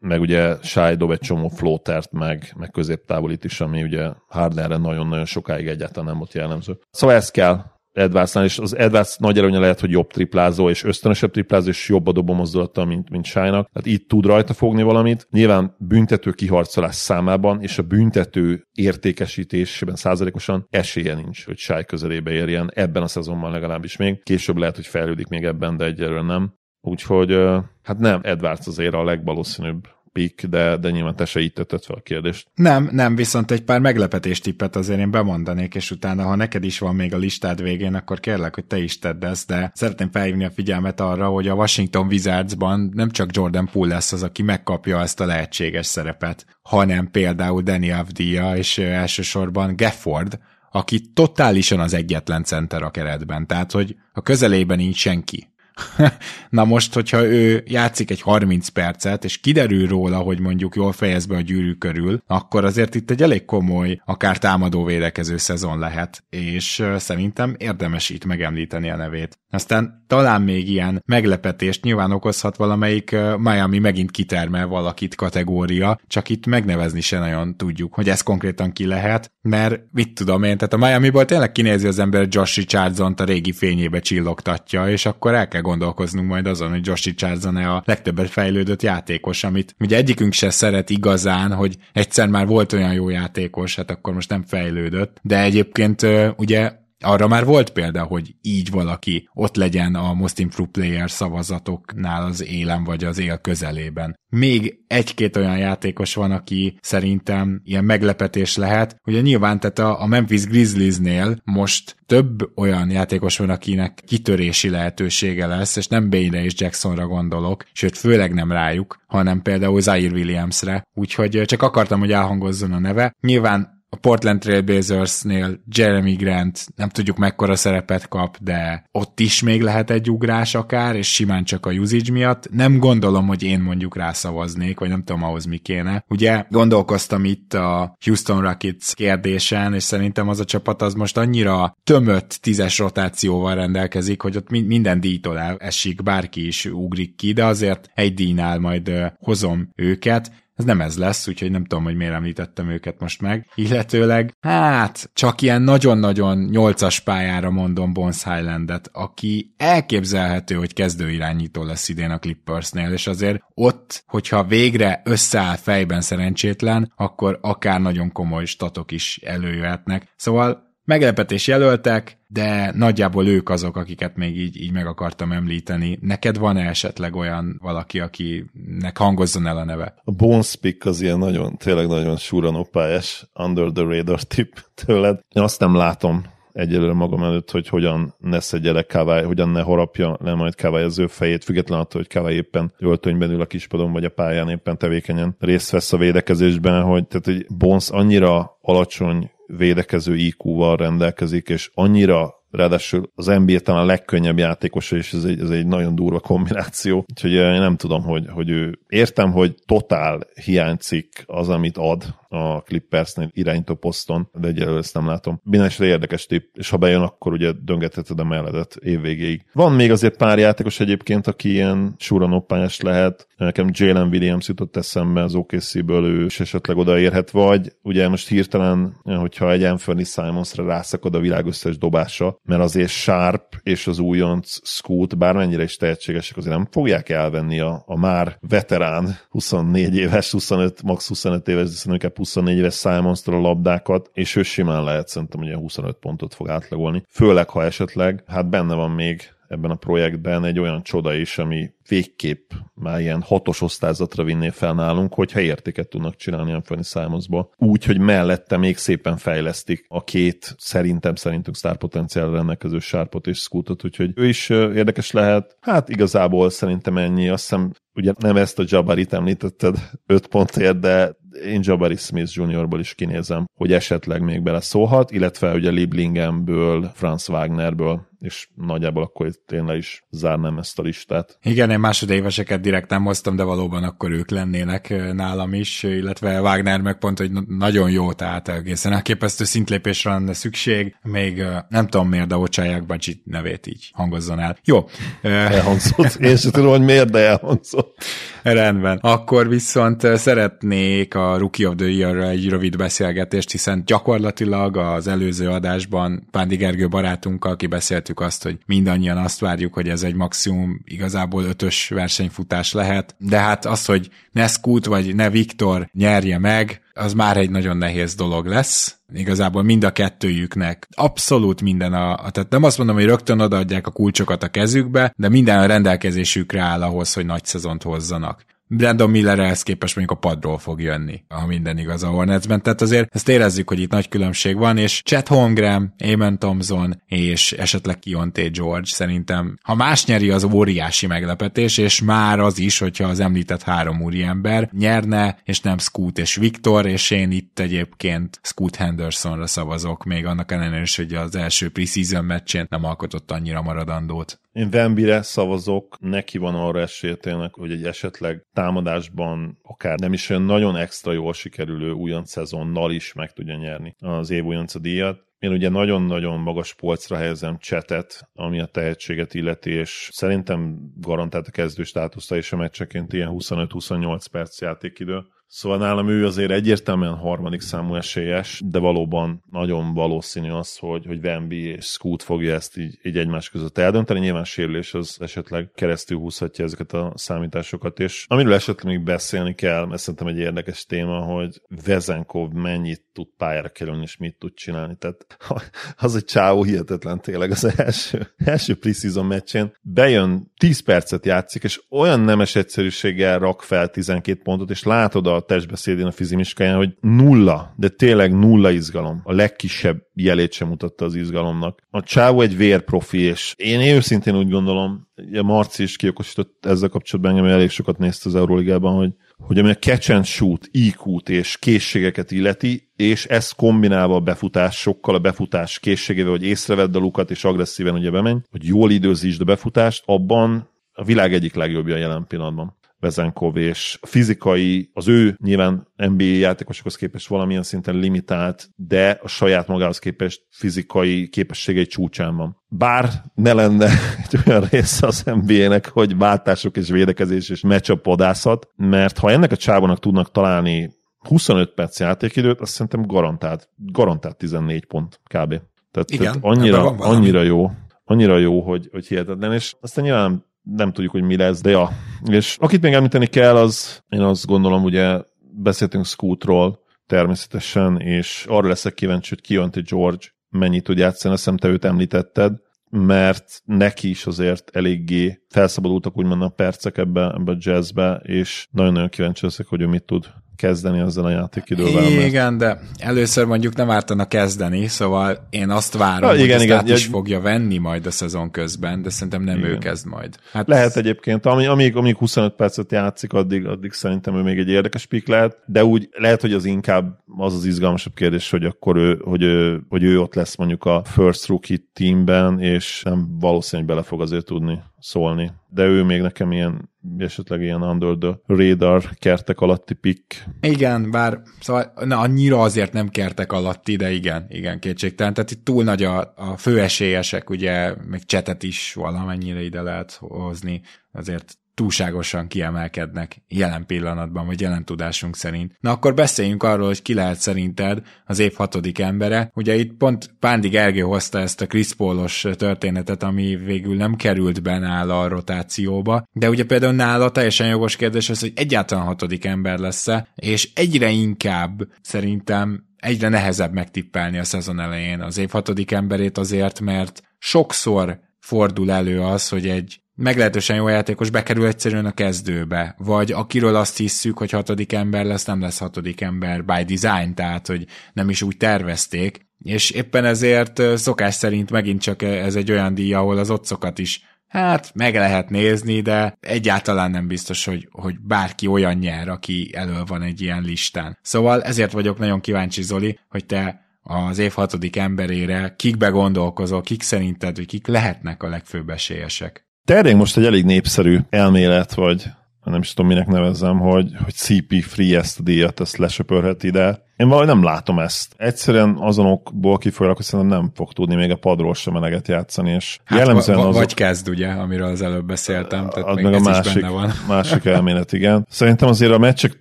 meg ugye Shai dob egy csomó floatert, meg, meg középtávolít is, ami ugye Hardenre nagyon-nagyon sokáig egyáltalán nem volt jellemző. Szóval ez kell Edwardsnál, és az Edwards nagy előnye lehet, hogy jobb triplázó, és ösztönösebb triplázó, és jobb a dobó mozdulata, mint, mint Sájnak. Tehát itt tud rajta fogni valamit. Nyilván büntető kiharcolás számában, és a büntető értékesítésében százalékosan esélye nincs, hogy Sáj közelébe érjen, ebben a szezonban legalábbis még. Később lehet, hogy fejlődik még ebben, de egyelőre nem. Úgyhogy hát nem, Edwards azért a legvalószínűbb pick, de, de nyilván te se így tetted fel a kérdést. Nem, nem, viszont egy pár meglepetés tippet azért én bemondanék, és utána, ha neked is van még a listád végén, akkor kérlek, hogy te is tedd ezt, de szeretném felhívni a figyelmet arra, hogy a Washington Wizardsban nem csak Jordan Poole lesz az, aki megkapja ezt a lehetséges szerepet, hanem például Danny Avdia, és elsősorban Gafford, aki totálisan az egyetlen center a keretben, tehát hogy a közelében nincs senki. Na most, hogyha ő játszik egy 30 percet, és kiderül róla, hogy mondjuk jól fejez be a gyűrű körül, akkor azért itt egy elég komoly, akár támadó védekező szezon lehet, és szerintem érdemes itt megemlíteni a nevét. Aztán talán még ilyen meglepetést nyilván okozhat valamelyik Miami megint kitermel valakit kategória, csak itt megnevezni se nagyon tudjuk, hogy ez konkrétan ki lehet, mert mit tudom én, tehát a Miami-ból tényleg kinézi az ember Josh richardson a régi fényébe csillogtatja, és akkor el kell gondolkoznunk majd azon, hogy Josh richardson a legtöbbet fejlődött játékos, amit ugye egyikünk se szeret igazán, hogy egyszer már volt olyan jó játékos, hát akkor most nem fejlődött, de egyébként ugye arra már volt példa, hogy így valaki ott legyen a Most Improved Player szavazatoknál az élen vagy az él közelében. Még egy-két olyan játékos van, aki szerintem ilyen meglepetés lehet. Ugye nyilván tehát a, Memphis Grizzliesnél most több olyan játékos van, akinek kitörési lehetősége lesz, és nem Bane-re és Jacksonra gondolok, sőt főleg nem rájuk, hanem például Zaire Williamsre. Úgyhogy csak akartam, hogy elhangozzon a neve. Nyilván a Portland Trailblazersnél Jeremy Grant nem tudjuk mekkora szerepet kap, de ott is még lehet egy ugrás akár, és simán csak a usage miatt. Nem gondolom, hogy én mondjuk rászavaznék, vagy nem tudom ahhoz mi kéne. Ugye gondolkoztam itt a Houston Rockets kérdésen, és szerintem az a csapat az most annyira tömött tízes rotációval rendelkezik, hogy ott minden díjtól esik, bárki is ugrik ki, de azért egy díjnál majd hozom őket ez nem ez lesz, úgyhogy nem tudom, hogy miért említettem őket most meg. Illetőleg, hát, csak ilyen nagyon-nagyon nyolcas pályára mondom Bones Highlandet, aki elképzelhető, hogy kezdőirányító lesz idén a Clippersnél, és azért ott, hogyha végre összeáll fejben szerencsétlen, akkor akár nagyon komoly statok is előjöhetnek. Szóval Meglepetés jelöltek, de nagyjából ők azok, akiket még így, így meg akartam említeni. Neked van-e esetleg olyan valaki, akinek hangozzon el a neve? A Bones Pick az ilyen nagyon, tényleg nagyon súranó pályás, under the radar tip tőled. Én azt nem látom egyelőre magam előtt, hogy hogyan ne szedje le Kavály, hogyan ne harapja le majd Kavály az ő fejét, függetlenül attól, hogy Kavály éppen öltönyben ül a kispadon, vagy a pályán éppen tevékenyen részt vesz a védekezésben, hogy, tehát, hogy Bones annyira alacsony védekező IQ-val rendelkezik, és annyira ráadásul az NBA talán a legkönnyebb játékosa, és ez egy, ez egy nagyon durva kombináció. Úgyhogy én nem tudom, hogy, hogy ő értem, hogy totál hiányzik az, amit ad a Clippersnél irányító poszton, de egyelőre ezt nem látom. Mindenesetre érdekes tipp, és ha bejön, akkor ugye döngetheted a melledet évvégéig. Van még azért pár játékos egyébként, aki ilyen súranópályás lehet. Nekem Jalen Williams jutott eszembe az OKC-ből, ő is esetleg odaérhet, vagy ugye most hirtelen, hogyha egy Anthony Simonsra rászakad a világ összes dobása, mert azért Sharp és az újonc Scoot bármennyire is tehetségesek, azért nem fogják elvenni a, a már veterán 24 éves, 25, max 25 éves, de inkább 24 éves simons a labdákat, és ő simán lehet szerintem, hogy 25 pontot fog átlagolni. Főleg, ha esetleg, hát benne van még ebben a projektben egy olyan csoda is, ami végképp már ilyen hatos osztályzatra vinné fel nálunk, hogyha értéket tudnak csinálni Anthony Simonsból. Úgy, hogy mellette még szépen fejlesztik a két szerintem szerintünk sztárpotenciálra rendelkező Sharpot és Scootot, úgyhogy ő is érdekes lehet. Hát igazából szerintem ennyi. Azt hiszem, ugye nem ezt a Jabarit említetted 5 pontért, de én Jabari Smith Jr.ból is kinézem, hogy esetleg még beleszólhat, illetve ugye Liblingemből, Franz Wagnerből, és nagyjából akkor itt én le is zárnám ezt a listát. Igen, én másodéveseket direkt nem hoztam, de valóban akkor ők lennének nálam is, illetve Wagner meg pont, hogy nagyon jó, tehát egészen elképesztő szintlépésre lenne szükség, még nem tudom miért, de Ocsálják Bacsi nevét így hangozzon el. Jó. Elhangzott. Én sem tudom, hogy miért, de elhangzott. Rendben. Akkor viszont szeretnék a Rookie of the year egy rövid beszélgetést, hiszen gyakorlatilag az előző adásban Pándi Gergő barátunkkal kibeszéltük azt, hogy mindannyian azt várjuk, hogy ez egy maximum igazából ötös versenyfutás lehet, de hát az, hogy ne Scoot vagy ne Viktor nyerje meg, az már egy nagyon nehéz dolog lesz. Igazából mind a kettőjüknek abszolút minden a, tehát nem azt mondom, hogy rögtön odaadják a kulcsokat a kezükbe, de minden a rendelkezésükre áll ahhoz, hogy nagy szezont hozzanak. Brandon Miller ehhez képest mondjuk a padról fog jönni, ha minden igaz a Hornetsben. Tehát azért ezt érezzük, hogy itt nagy különbség van, és Chet Holmgren, Eamon Thompson és esetleg Kionte George szerintem, ha más nyeri, az óriási meglepetés, és már az is, hogyha az említett három úriember nyerne, és nem Scoot és Viktor, és én itt egyébként Scoot Hendersonra szavazok, még annak ellenére is, hogy az első preseason meccsén nem alkotott annyira maradandót. Én Vembire szavazok, neki van arra esélye tényleg, hogy egy esetleg támadásban akár nem is olyan nagyon extra jól sikerülő újonc szezonnal is meg tudja nyerni az év újonc díjat. Én ugye nagyon-nagyon magas polcra helyezem csetet, ami a tehetséget illeti, és szerintem garantált a kezdő státusza és a meccseként ilyen 25-28 perc játékidő. Szóval nálam ő azért egyértelműen harmadik számú esélyes, de valóban nagyon valószínű az, hogy, hogy Wemby és Scoot fogja ezt így, így egymás között eldönteni. Nyilván sérülés az esetleg keresztül húzhatja ezeket a számításokat, és amiről esetleg még beszélni kell, mert szerintem egy érdekes téma, hogy Vezenkov mennyit tud pályára kerülni, és mit tud csinálni. Tehát az egy csávó hihetetlen tényleg az első, első preseason meccsén. Bejön 10 percet játszik, és olyan nemes egyszerűséggel rak fel 12 pontot, és látod a testbeszédén a fizimiskáján, hogy nulla, de tényleg nulla izgalom. A legkisebb jelét sem mutatta az izgalomnak. A csávó egy vérprofi, és én őszintén úgy gondolom, a Marci is kiokosított ezzel kapcsolatban engem, elég sokat nézte az Euróligában, hogy hogy ami a catch and shoot, iq és készségeket illeti, és ezt kombinálva a befutás, sokkal a befutás készségével, hogy észrevedd a lukat, és agresszíven ugye bemenj, hogy jól időzítsd a befutást, abban a világ egyik legjobbja jelen pillanatban. Vezenkov, és fizikai, az ő nyilván NBA játékosokhoz képest valamilyen szinten limitált, de a saját magához képest fizikai képességei csúcsán van. Bár ne lenne egy olyan része az NBA-nek, hogy váltások és védekezés és meccsapodászat, mert ha ennek a csávónak tudnak találni 25 perc játékidőt, azt szerintem garantált, garantált 14 pont kb. Tehát, Igen, tehát annyira, annyira jó, annyira jó, hogy, hogy hihetetlen, és aztán nyilván nem tudjuk, hogy mi lesz, de ja. És akit még említeni kell, az én azt gondolom, ugye beszéltünk Scootról természetesen, és arra leszek kíváncsi, hogy Kionte George mennyit tud játszani, azt hiszem te őt említetted, mert neki is azért eléggé felszabadultak úgymond a percek ebbe, ebbe a jazzbe, és nagyon-nagyon kíváncsi leszek, hogy ő mit tud kezdeni ezzel a játékidővel. Igen, mert... de először mondjuk nem ártana kezdeni, szóval én azt várom, ha, hogy igen, ezt igen, is fogja venni majd a szezon közben, de szerintem nem igen. ő kezd majd. Hát lehet egyébként, amíg, amíg 25 percet játszik, addig, addig szerintem ő még egy érdekes pik lehet, de úgy lehet, hogy az inkább az az izgalmasabb kérdés, hogy akkor ő, hogy ő, hogy ő ott lesz mondjuk a first rookie teamben, és nem valószínűleg bele fog azért tudni szólni. De ő még nekem ilyen, esetleg ilyen under the radar kertek alatti pick. Igen, bár szóval na, annyira azért nem kertek alatti, de igen, igen, kétségtelen. Tehát itt túl nagy a, a főesélyesek, ugye még csetet is valamennyire ide lehet hozni, azért túlságosan kiemelkednek jelen pillanatban, vagy jelen tudásunk szerint. Na akkor beszéljünk arról, hogy ki lehet szerinted az év hatodik embere. Ugye itt pont Pándi Gergő hozta ezt a Chris Paulos történetet, ami végül nem került be nála a rotációba, de ugye például nála teljesen jogos kérdés az, hogy egyáltalán hatodik ember lesz-e, és egyre inkább szerintem egyre nehezebb megtippelni a szezon elején az év hatodik emberét azért, mert sokszor fordul elő az, hogy egy meglehetősen jó játékos bekerül egyszerűen a kezdőbe, vagy akiről azt hisszük, hogy hatodik ember lesz, nem lesz hatodik ember by design, tehát hogy nem is úgy tervezték, és éppen ezért szokás szerint megint csak ez egy olyan díj, ahol az otcokat is hát meg lehet nézni, de egyáltalán nem biztos, hogy, hogy bárki olyan nyer, aki elő van egy ilyen listán. Szóval ezért vagyok nagyon kíváncsi, Zoli, hogy te az év hatodik emberére kikbe gondolkozol, kik szerinted, hogy kik lehetnek a legfőbb esélyesek? Terjeng most egy elég népszerű elmélet, vagy nem is tudom, minek nevezzem, hogy, hogy CP Free ezt a díjat, ezt lesöpörheti, de én valahogy nem látom ezt. Egyszerűen azonokból kifolyólag, hogy szerintem nem fog tudni még a padról sem eleget játszani, és hát jellemzően azok... Vagy kezd, ugye, amiről az előbb beszéltem, tehát még meg a másik, van. másik elmélet, igen. Szerintem azért a meccsek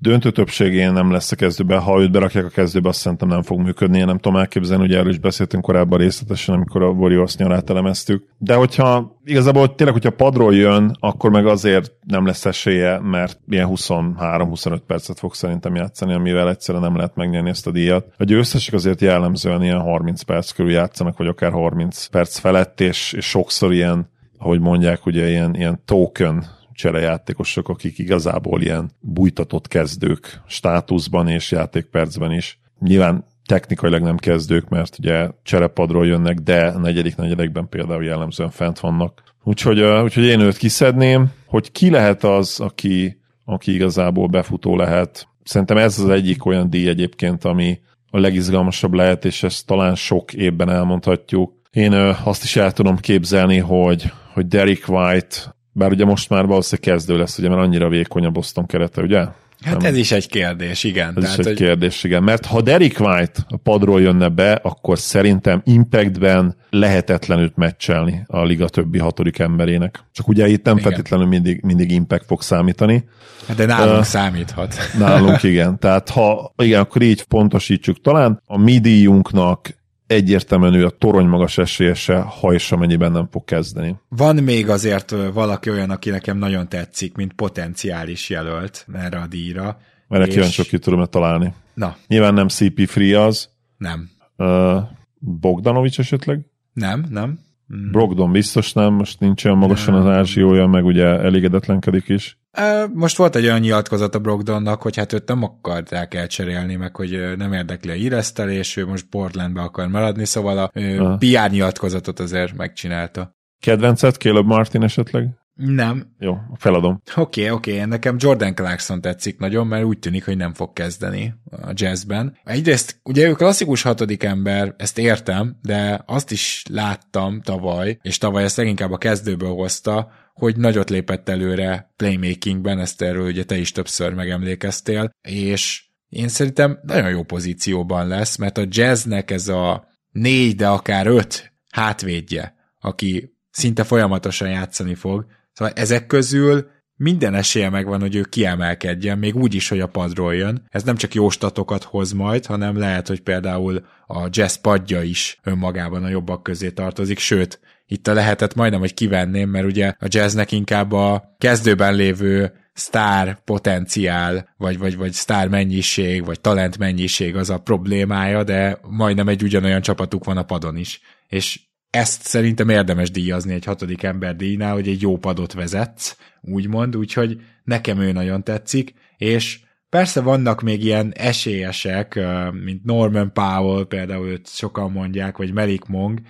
döntő többségén nem lesz a kezdőbe. Ha őt berakják a kezdőbe, azt szerintem nem fog működni. Én nem tudom elképzelni, hogy erről is beszéltünk korábban részletesen, amikor a Warriors nyarát elemeztük. De hogyha igazából tényleg, hogyha padról jön, akkor meg azért nem lesz esélye, mert ilyen 23-25 percet fog szerintem játszani, amivel egyszerűen nem lehet megnyerni ezt a díjat. A győztesek azért jellemzően ilyen 30 perc körül játszanak, vagy akár 30 perc felett, és, és sokszor ilyen, ahogy mondják, ugye ilyen, ilyen token cserejátékosok, akik igazából ilyen bújtatott kezdők státuszban és játékpercben is. Nyilván technikailag nem kezdők, mert ugye cserepadról jönnek, de a negyedik negyedekben például jellemzően fent vannak. Úgyhogy, úgyhogy én őt kiszedném, hogy ki lehet az, aki, aki igazából befutó lehet. Szerintem ez az egyik olyan díj egyébként, ami a legizgalmasabb lehet, és ezt talán sok évben elmondhatjuk. Én azt is el tudom képzelni, hogy, hogy Derek White, bár ugye most már valószínűleg kezdő lesz, ugye, mert annyira vékony a Boston kerete, ugye? Hát nem. ez is egy kérdés, igen. Ez Tehát, is egy hogy... kérdés, igen. Mert ha Derek White a padról jönne be, akkor szerintem Impactben lehetetlenül meccselni a liga többi hatodik emberének. Csak ugye itt nem igen. feltétlenül mindig, mindig Impact fog számítani. Hát de nálunk uh, számíthat. Nálunk igen. Tehát ha igen, akkor így pontosítsuk. Talán a mi díjunknak egyértelműen ő a torony magas esélyese, ha és amennyiben nem fog kezdeni. Van még azért valaki olyan, aki nekem nagyon tetszik, mint potenciális jelölt erre a díjra. Mert és... kíváncsi, ki tudom találni. Na. Nyilván nem CP Free az. Nem. Uh, Bogdanovics esetleg? Nem, nem. Mm. Brogdon biztos nem, most nincs olyan magasan az ázsiója, meg ugye elégedetlenkedik is. Most volt egy olyan nyilatkozat a Brogdonnak, hogy hát őt nem akarták elcserélni, meg hogy nem érdekli a íresztelés, ő most Portlandbe akar maradni, szóval a Aha. PR nyilatkozatot azért megcsinálta. Kedvencet Caleb Martin esetleg? Nem. Jó, feladom. Oké, okay, oké, okay. nekem Jordan Clarkson tetszik nagyon, mert úgy tűnik, hogy nem fog kezdeni a jazzben. Egyrészt, ugye ő klasszikus hatodik ember, ezt értem, de azt is láttam tavaly, és tavaly ezt leginkább a kezdőből hozta, hogy nagyot lépett előre playmakingben, ezt erről ugye te is többször megemlékeztél, és én szerintem nagyon jó pozícióban lesz, mert a jazznek ez a négy, de akár öt hátvédje, aki szinte folyamatosan játszani fog, Szóval ezek közül minden esélye megvan, hogy ő kiemelkedjen, még úgy is, hogy a padról jön. Ez nem csak jó statokat hoz majd, hanem lehet, hogy például a jazz padja is önmagában a jobbak közé tartozik, sőt, itt a lehetett majdnem, hogy kivenném, mert ugye a jazznek inkább a kezdőben lévő sztár potenciál, vagy, vagy, vagy sztár mennyiség, vagy talent mennyiség az a problémája, de majdnem egy ugyanolyan csapatuk van a padon is. És ezt szerintem érdemes díjazni egy hatodik ember díjnál, hogy egy jó padot vezetsz, úgymond, úgyhogy nekem ő nagyon tetszik, és persze vannak még ilyen esélyesek, mint Norman Powell, például őt sokan mondják, vagy Melik Mong,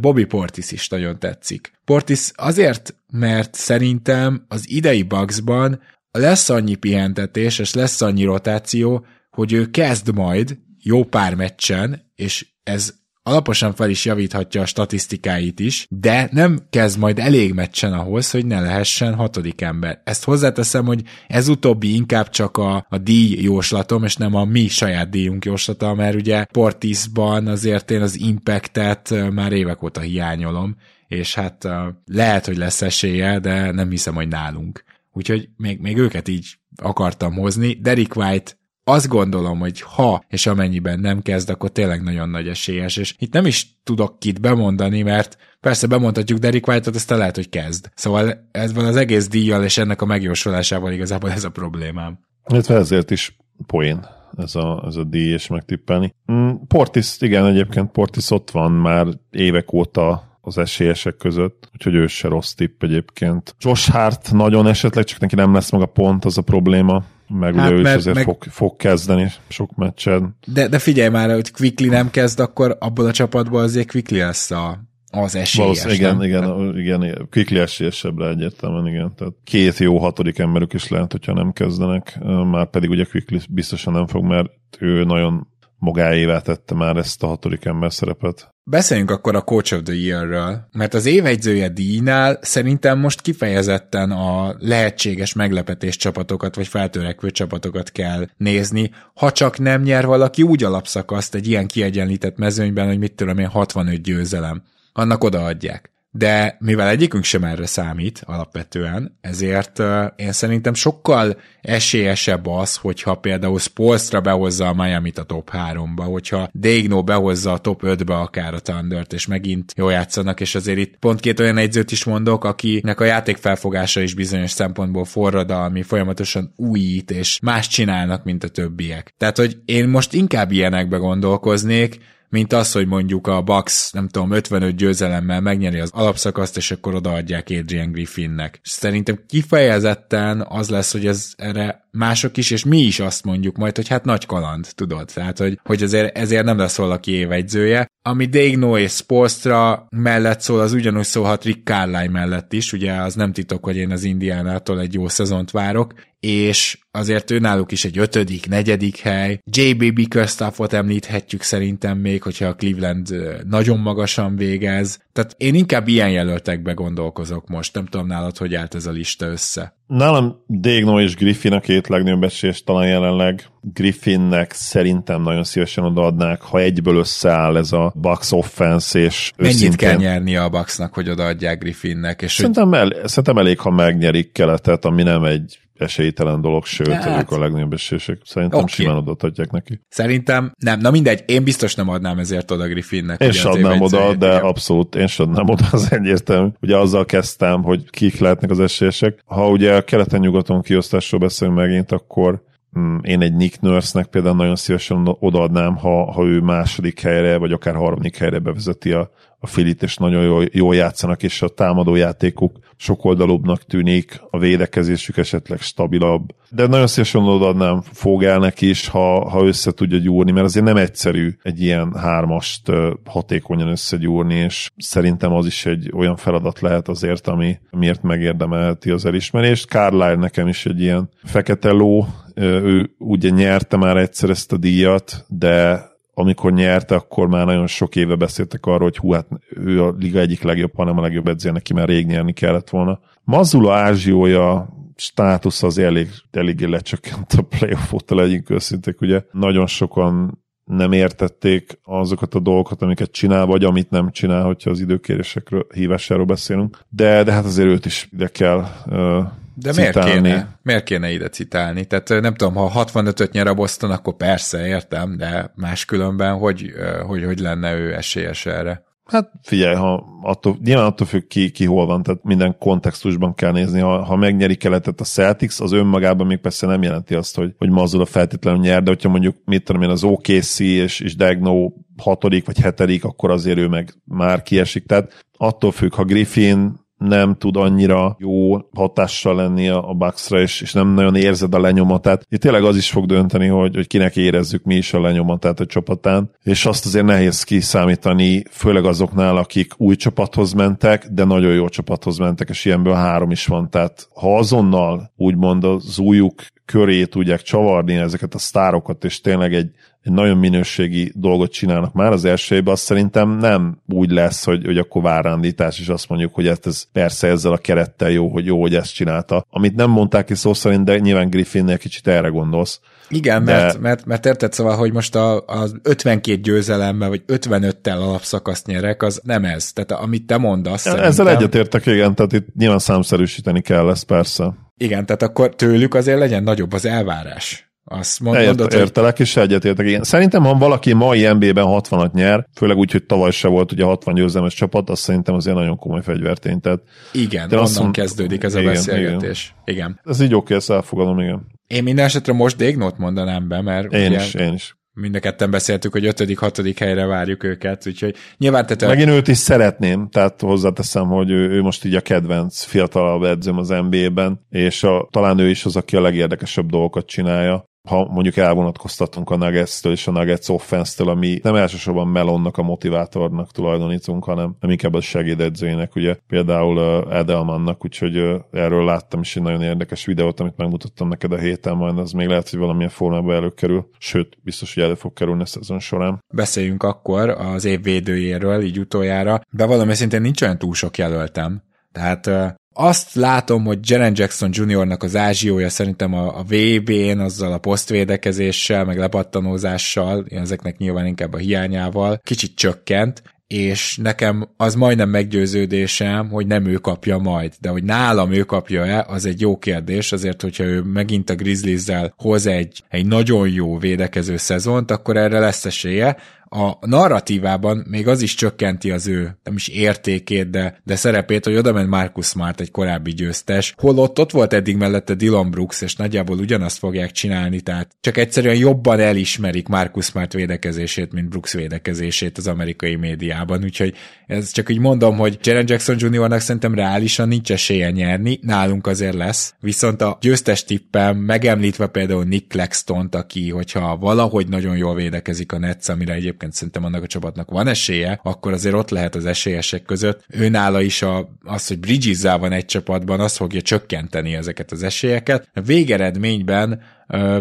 Bobby Portis is nagyon tetszik. Portis azért, mert szerintem az idei Bucksban lesz annyi pihentetés, és lesz annyi rotáció, hogy ő kezd majd jó pár meccsen, és ez alaposan fel is javíthatja a statisztikáit is, de nem kezd majd elég meccsen ahhoz, hogy ne lehessen hatodik ember. Ezt hozzáteszem, hogy ez utóbbi inkább csak a, a díj jóslatom, és nem a mi saját díjunk jóslata, mert ugye Portisban azért én az impactet már évek óta hiányolom, és hát lehet, hogy lesz esélye, de nem hiszem, hogy nálunk. Úgyhogy még, még őket így akartam hozni. Derek White azt gondolom, hogy ha és amennyiben nem kezd, akkor tényleg nagyon nagy esélyes, és itt nem is tudok kit bemondani, mert persze bemondhatjuk Derek White-ot, aztán lehet, hogy kezd. Szóval ez van az egész díjjal és ennek a megjósolásával igazából ez a problémám. Illetve ezért is poén ez a, ez a díj és megtippelni. Mm, Portis, igen, egyébként Portis ott van már évek óta az esélyesek között, úgyhogy ő se rossz tipp egyébként. Josh Hart nagyon esetleg, csak neki nem lesz meg a pont, az a probléma meg hát, ugye ő is azért meg... fog, fog kezdeni sok meccsen. De, de figyelj már, hogy Quickly nem kezd, akkor abból a csapatból azért Quickly lesz a, az esélyes, Valósz, igen, igen, igen, igen, Quickly esélyesebbre egyértelműen, igen. Tehát két jó hatodik emberük is lehet, hogyha nem kezdenek, már pedig ugye Quickly biztosan nem fog, mert ő nagyon magáévá tette már ezt a hatodik ember szerepet. Beszéljünk akkor a Coach of the Year-ről, mert az évegyzője díjnál szerintem most kifejezetten a lehetséges meglepetés csapatokat, vagy feltörekvő csapatokat kell nézni, ha csak nem nyer valaki úgy alapszakaszt egy ilyen kiegyenlített mezőnyben, hogy mit tudom én 65 győzelem. Annak odaadják de mivel egyikünk sem erre számít alapvetően, ezért én szerintem sokkal esélyesebb az, hogyha például Spolstra behozza a Miami-t a top 3-ba, hogyha Degno behozza a top 5-be akár a Thundert, és megint jól játszanak, és azért itt pont két olyan egyzőt is mondok, akinek a játékfelfogása is bizonyos szempontból forradalmi, folyamatosan újít, és más csinálnak, mint a többiek. Tehát, hogy én most inkább ilyenekbe gondolkoznék, mint az, hogy mondjuk a Bucks, nem tudom, 55 győzelemmel megnyeri az alapszakaszt, és akkor odaadják Adrian Griffinnek. Szerintem kifejezetten az lesz, hogy ez erre mások is, és mi is azt mondjuk majd, hogy hát nagy kaland, tudod? Tehát, hogy, hogy azért, ezért nem lesz valaki évegyzője. Ami Degno és Spolstra mellett szól, az ugyanúgy szólhat Rick Carlisle mellett is, ugye az nem titok, hogy én az Indiánától egy jó szezont várok, és azért ő náluk is egy ötödik, negyedik hely. JB Bickerstaffot említhetjük szerintem még, hogyha a Cleveland nagyon magasan végez. Tehát én inkább ilyen jelöltekbe gondolkozok most. Nem tudom nálad, hogy állt ez a lista össze. Nálam Dégno és Griffin a két legnagyobb esélyes talán jelenleg. Griffinnek szerintem nagyon szívesen odaadnák, ha egyből összeáll ez a Bucks offense, és Mennyit őszintén... kell nyerni a Bucksnak, hogy odaadják Griffinnek? És szerintem, hogy... el, szerintem elég, ha megnyerik keletet, ami nem egy esélytelen dolog, sőt, hát. ők a legnagyobb esélyesek. Szerintem okay. simán odaadhatják neki. Szerintem nem. Na mindegy, én biztos nem adnám ezért oda Griffinnek. Én sem adnám oda, de igen. abszolút én sem adnám oda, az egyértelmű. Ugye azzal kezdtem, hogy kik lehetnek az esélyesek. Ha ugye a keleten-nyugaton kiosztásról beszélünk megint, akkor mm, én egy Nick Nurse-nek például nagyon szívesen odaadnám, ha, ha ő második helyre, vagy akár harmadik helyre bevezeti a, a Filit, és nagyon jól, jól játszanak, és a támadó játékuk sokoldalúbbnak tűnik, a védekezésük esetleg stabilabb. De nagyon szívesen odaadnám Fogelnek is, ha, ha össze tudja gyúrni, mert azért nem egyszerű egy ilyen hármast hatékonyan összegyúrni, és szerintem az is egy olyan feladat lehet azért, ami miért megérdemelheti az elismerést. Carlyle nekem is egy ilyen fekete ló, ő ugye nyerte már egyszer ezt a díjat, de amikor nyerte, akkor már nagyon sok éve beszéltek arról, hogy hú, hát ő a liga egyik legjobb, hanem a legjobb edzője, neki már rég nyerni kellett volna. Mazula Ázsiója státusz az elég, eléggé lecsökkent a playoff óta, legyünk őszinték, ugye nagyon sokan nem értették azokat a dolgokat, amiket csinál, vagy amit nem csinál, hogyha az időkérésekről, hívásáról beszélünk. De, de hát azért őt is ide kell uh, de miért kéne, miért kéne ide citálni? Tehát nem tudom, ha 65-öt nyer a Boston, akkor persze, értem, de máskülönben hogy, hogy, hogy lenne ő esélyes erre? Hát figyelj, ha attól, nyilván attól függ ki, ki hol van, tehát minden kontextusban kell nézni. Ha, ha megnyeri keletet a Celtics, az önmagában még persze nem jelenti azt, hogy, hogy Mazula feltétlenül nyer, de hogyha mondjuk, mit tudom én, az OKC és, és Degno hatodik vagy hetedik, akkor azért ő meg már kiesik. Tehát attól függ, ha Griffin nem tud annyira jó hatással lenni a Bucksra, és, és nem nagyon érzed a lenyomatát. Itt tényleg az is fog dönteni, hogy, hogy kinek érezzük mi is a lenyomatát a csapatán, és azt azért nehéz kiszámítani, főleg azoknál, akik új csapathoz mentek, de nagyon jó csapathoz mentek, és ilyenből három is van. Tehát ha azonnal úgymond az újuk köré tudják csavarni ezeket a sztárokat, és tényleg egy, egy nagyon minőségi dolgot csinálnak már az első évben, azt szerintem nem úgy lesz, hogy, hogy akkor várándítás, és azt mondjuk, hogy ezt, ez persze ezzel a kerettel jó, hogy jó, hogy ezt csinálta. Amit nem mondták ki szó szerint, de nyilván Griffinnél kicsit erre gondolsz. Igen, de... mert, mert, mert érted szóval, hogy most a, az 52 győzelemmel, vagy 55-tel alapszakaszt nyerek, az nem ez. Tehát amit te mondasz. Ja, ezzel egyetértek, igen, tehát itt nyilván számszerűsíteni kell ezt persze. Igen, tehát akkor tőlük azért legyen nagyobb az elvárás. Azt mond, Ért, mondod, értelek, és egyetértek. Szerintem, ha valaki mai NBA-ben 60-at nyer, főleg úgy, hogy tavaly se volt ugye 60 győzelmes csapat, azt szerintem azért nagyon komoly fegyvertény. Tehát, igen, de onnan mond, kezdődik ez igen, a beszélgetés. Igen. igen. Ez így oké, ezt elfogadom, igen. Én minden esetre most Dégnót mondanám be, mert én ugye, is, én is mind a ketten beszéltük, hogy ötödik, hatodik helyre várjuk őket, úgyhogy nyilván... Tehát Megint őt is szeretném, tehát hozzáteszem, hogy ő, ő most így a kedvenc fiatalabb edzőm az NBA-ben, és a, talán ő is az, aki a legérdekesebb dolgokat csinálja ha mondjuk elvonatkoztatunk a nuggets és a Nuggets offense ami nem elsősorban Melonnak a motivátornak tulajdonítunk, hanem nem inkább a segédedzőjének, ugye például uh, Edelmannak, úgyhogy uh, erről láttam is egy nagyon érdekes videót, amit megmutattam neked a héten, majd az még lehet, hogy valamilyen formában előkerül, sőt, biztos, hogy elő fog kerülni a szezon során. Beszéljünk akkor az év védőjéről, így utoljára. Bevallom, szintén nincs olyan túl sok jelöltem. Tehát azt látom, hogy Jaren Jackson Juniornak az ázsiója szerintem a, a VB-n, azzal a posztvédekezéssel, meg lepattanózással, ezeknek nyilván inkább a hiányával, kicsit csökkent, és nekem az majdnem meggyőződésem, hogy nem ő kapja majd, de hogy nálam ő kapja-e, az egy jó kérdés, azért, hogyha ő megint a Grizzlies-zel hoz egy, egy nagyon jó védekező szezont, akkor erre lesz esélye, a narratívában még az is csökkenti az ő, nem is értékét, de, de szerepét, hogy oda ment Marcus Smart, egy korábbi győztes, holott ott volt eddig mellette Dylan Brooks, és nagyjából ugyanazt fogják csinálni, tehát csak egyszerűen jobban elismerik Marcus Smart védekezését, mint Brooks védekezését az amerikai médiában, úgyhogy ez csak így mondom, hogy Jaren Jackson Jr.-nak szerintem reálisan nincs esélye nyerni, nálunk azért lesz, viszont a győztes tippem, megemlítve például Nick Claxton-t, aki, hogyha valahogy nagyon jól védekezik a Nets, amire egyébként egyébként szerintem annak a csapatnak van esélye, akkor azért ott lehet az esélyesek között. Ő nála is a, az, hogy bridges van egy csapatban, az fogja csökkenteni ezeket az esélyeket. A végeredményben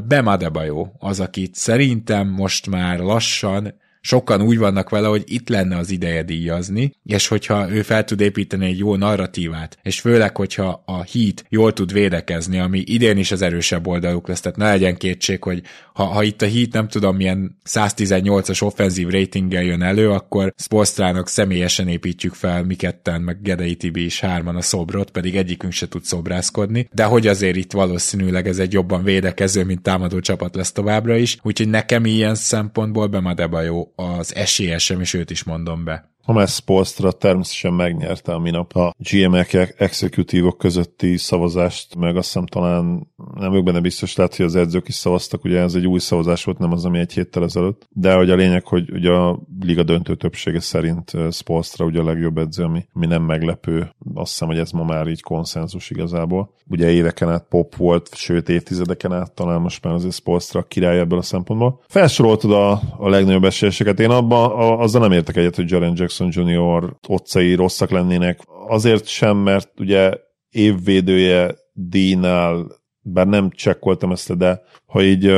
Bem Adebayo az, akit szerintem most már lassan sokan úgy vannak vele, hogy itt lenne az ideje díjazni, és hogyha ő fel tud építeni egy jó narratívát, és főleg, hogyha a Heat jól tud védekezni, ami idén is az erősebb oldaluk lesz, tehát ne legyen kétség, hogy ha, ha itt a Heat nem tudom milyen 118-as offenzív ratinggel jön elő, akkor Spolstrának személyesen építjük fel mi ketten, meg Gedei Tibi is hárman a szobrot, pedig egyikünk se tud szobrászkodni, de hogy azért itt valószínűleg ez egy jobban védekező, mint támadó csapat lesz továbbra is, úgyhogy nekem ilyen szempontból Bemadebayo az esélyesem, és őt is mondom be. Hamas Polstra természetesen megnyerte a minap a GM-ek exekutívok közötti szavazást, meg azt hiszem talán nem vagyok benne biztos, lehet, hogy az edzők is szavaztak, ugye ez egy új szavazás volt, nem az, ami egy héttel ezelőtt, de hogy a lényeg, hogy ugye a liga döntő többsége szerint Spolstra ugye a legjobb edző, ami, ami nem meglepő. Azt hiszem, hogy ez ma már így konszenzus igazából. Ugye éveken át pop volt, sőt évtizedeken át talán most már azért Spolstra király ebből a szempontból. Felsoroltad a, a legnagyobb esélyeseket. Én abban azzal nem értek egyet, hogy Jaren Jr. otcai rosszak lennének. Azért sem, mert ugye évvédője díjnál bár nem csekkoltam ezt, de ha így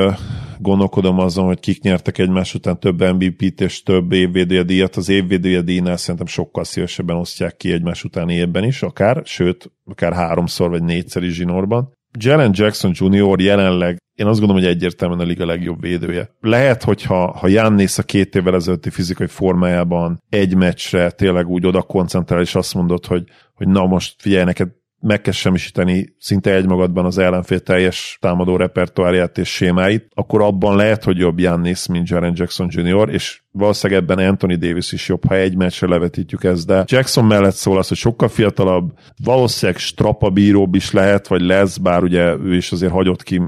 gondolkodom azon, hogy kik nyertek egymás után több MVP-t és több évvédője díjat, az évvédője díjnál szerintem sokkal szívesebben osztják ki egymás utáni évben is, akár, sőt, akár háromszor vagy négyszer is zsinórban. Jalen Jackson Jr. jelenleg én azt gondolom, hogy egyértelműen a liga legjobb védője. Lehet, hogyha ha Jannis a két évvel ezelőtti fizikai formájában egy meccsre tényleg úgy oda koncentrál, és azt mondod, hogy, hogy na most figyelj, neked meg kell semmisíteni szinte egymagadban az ellenfél teljes támadó repertoárját és sémáit, akkor abban lehet, hogy jobb Jannis, mint Jaren Jackson Jr., és valószínűleg ebben Anthony Davis is jobb, ha egy meccsre levetítjük ezt, de Jackson mellett szól az, hogy sokkal fiatalabb, valószínűleg strapabíróbb is lehet, vagy lesz, bár ugye ő is azért hagyott ki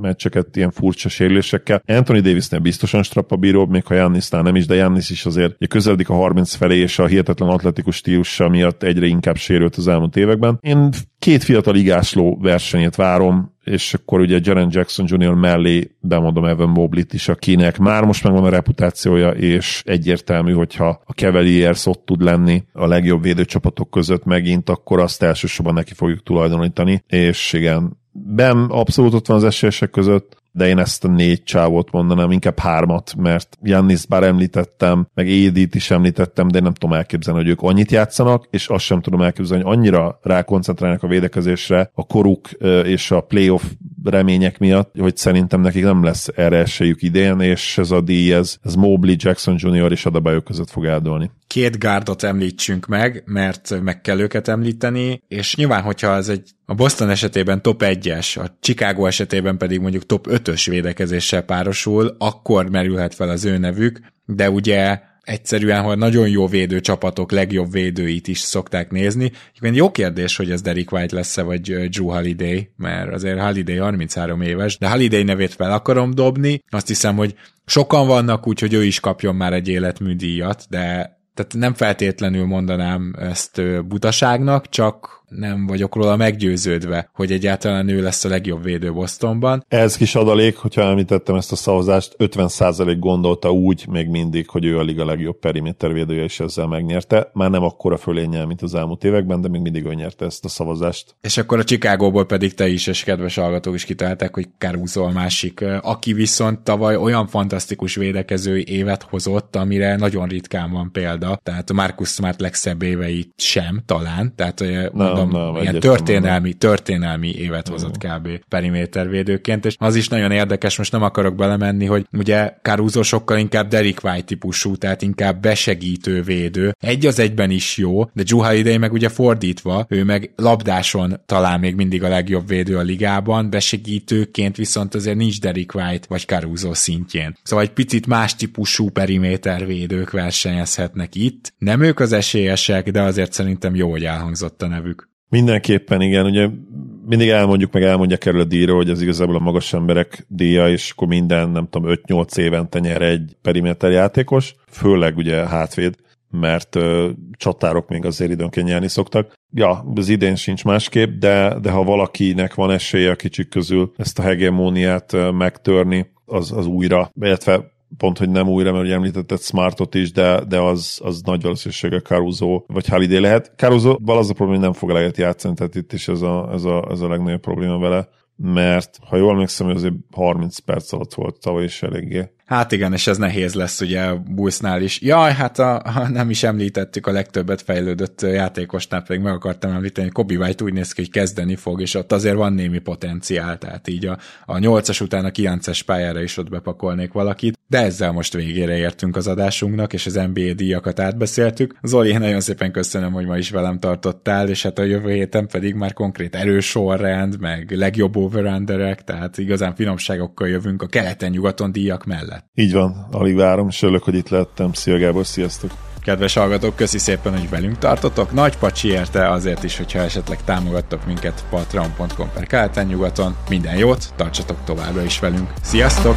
meccseket ilyen furcsa sérülésekkel. Anthony Davisnél biztosan strappabíróbb, még ha Jannisnál nem is, de Jannis is azért ugye közeledik a 30 felé, és a hihetetlen atletikus stílusa miatt egyre inkább sérült az elmúlt években. Én két fiatal igásló versenyét várom, és akkor ugye Jaren Jackson Jr. mellé bemondom Evan Moblit is, akinek már most megvan a reputációja, és egyértelmű, hogyha a Cavaliers ott tud lenni a legjobb védőcsapatok között megint, akkor azt elsősorban neki fogjuk tulajdonítani, és igen, Ben abszolút ott van az esélyesek között, de én ezt a négy csávot mondanám, inkább hármat, mert Jannis bár említettem, meg Édit is említettem, de én nem tudom elképzelni, hogy ők annyit játszanak, és azt sem tudom elképzelni, hogy annyira rákoncentrálnak a védekezésre a koruk és a playoff remények miatt, hogy szerintem nekik nem lesz erre esélyük idén, és ez a díj, ez, ez Mobley, Jackson Jr. és Adebayo között fog eldolni. Két gárdot említsünk meg, mert meg kell őket említeni, és nyilván, hogyha ez egy a Boston esetében top 1-es, a Chicago esetében pedig mondjuk top 5-ös védekezéssel párosul, akkor merülhet fel az ő nevük, de ugye egyszerűen, hogy nagyon jó védő csapatok legjobb védőit is szokták nézni. Igen, jó kérdés, hogy ez Derek White lesz-e, vagy Drew Holiday, mert azért Holiday 33 éves, de Holiday nevét fel akarom dobni. Azt hiszem, hogy sokan vannak, úgyhogy ő is kapjon már egy életműdíjat, de tehát nem feltétlenül mondanám ezt butaságnak, csak nem vagyok róla meggyőződve, hogy egyáltalán ő lesz a legjobb védő Bostonban. Ez kis adalék, hogyha említettem ezt a szavazást, 50% gondolta úgy még mindig, hogy ő a liga legjobb perimétervédője, és ezzel megnyerte. Már nem akkora fölénnyel, mint az elmúlt években, de még mindig ő nyerte ezt a szavazást. És akkor a Chicagóból pedig te is, és kedves hallgatók is kitalálták, hogy Caruso a másik, aki viszont tavaly olyan fantasztikus védekezői évet hozott, amire nagyon ritkán van példa. Tehát a Marcus Smart legszebb éveit sem talán. Tehát no nem, ilyen történelmi, történelmi évet hozott kb. perimétervédőként, és az is nagyon érdekes, most nem akarok belemenni, hogy ugye Caruso sokkal inkább Derek White típusú, tehát inkább besegítő védő. Egy az egyben is jó, de Juha idei meg ugye fordítva, ő meg labdáson talán még mindig a legjobb védő a ligában, besegítőként viszont azért nincs Derek White vagy Caruso szintjén. Szóval egy picit más típusú perimétervédők versenyezhetnek itt. Nem ők az esélyesek, de azért szerintem jó, hogy elhangzott a nevük. Mindenképpen igen, ugye mindig elmondjuk, meg elmondják erről a díjra, hogy ez igazából a magas emberek díja, és akkor minden, nem tudom, 5-8 évente nyer egy periméter játékos, főleg ugye hátvéd, mert ö, csatárok még azért időnként nyerni szoktak. Ja, az idén sincs másképp, de, de ha valakinek van esélye a kicsik közül ezt a hegemóniát megtörni, az, az újra, illetve pont, hogy nem újra, mert ugye említetted Smartot is, de, de az, az nagy valószínűséggel Caruso vagy Holiday lehet. Caruso az a probléma, hogy nem fog eleget játszani, tehát itt is ez a, ez a, ez a legnagyobb probléma vele, mert ha jól emlékszem, azért 30 perc alatt volt tavaly is eléggé Hát igen, és ez nehéz lesz ugye Bullsnál is. Jaj, hát a, a, nem is említettük a legtöbbet fejlődött játékosnál, pedig meg akartam említeni, hogy Kobe White úgy néz ki, hogy kezdeni fog, és ott azért van némi potenciál, tehát így a, a 8-as után a 9-es pályára is ott bepakolnék valakit, de ezzel most végére értünk az adásunknak, és az NBA díjakat átbeszéltük. Zoli, nagyon szépen köszönöm, hogy ma is velem tartottál, és hát a jövő héten pedig már konkrét erős sorrend, meg legjobb over tehát igazán finomságokkal jövünk a keleten-nyugaton díjak mellett lehet. Így van, alig várom, és örülök, hogy itt lettem. Szia Gábor, sziasztok! Kedves hallgatók, köszi szépen, hogy velünk tartotok. Nagy pacsi érte azért is, hogyha esetleg támogattok minket patreon.com per nyugaton. Minden jót, tartsatok továbbra is velünk. Sziasztok!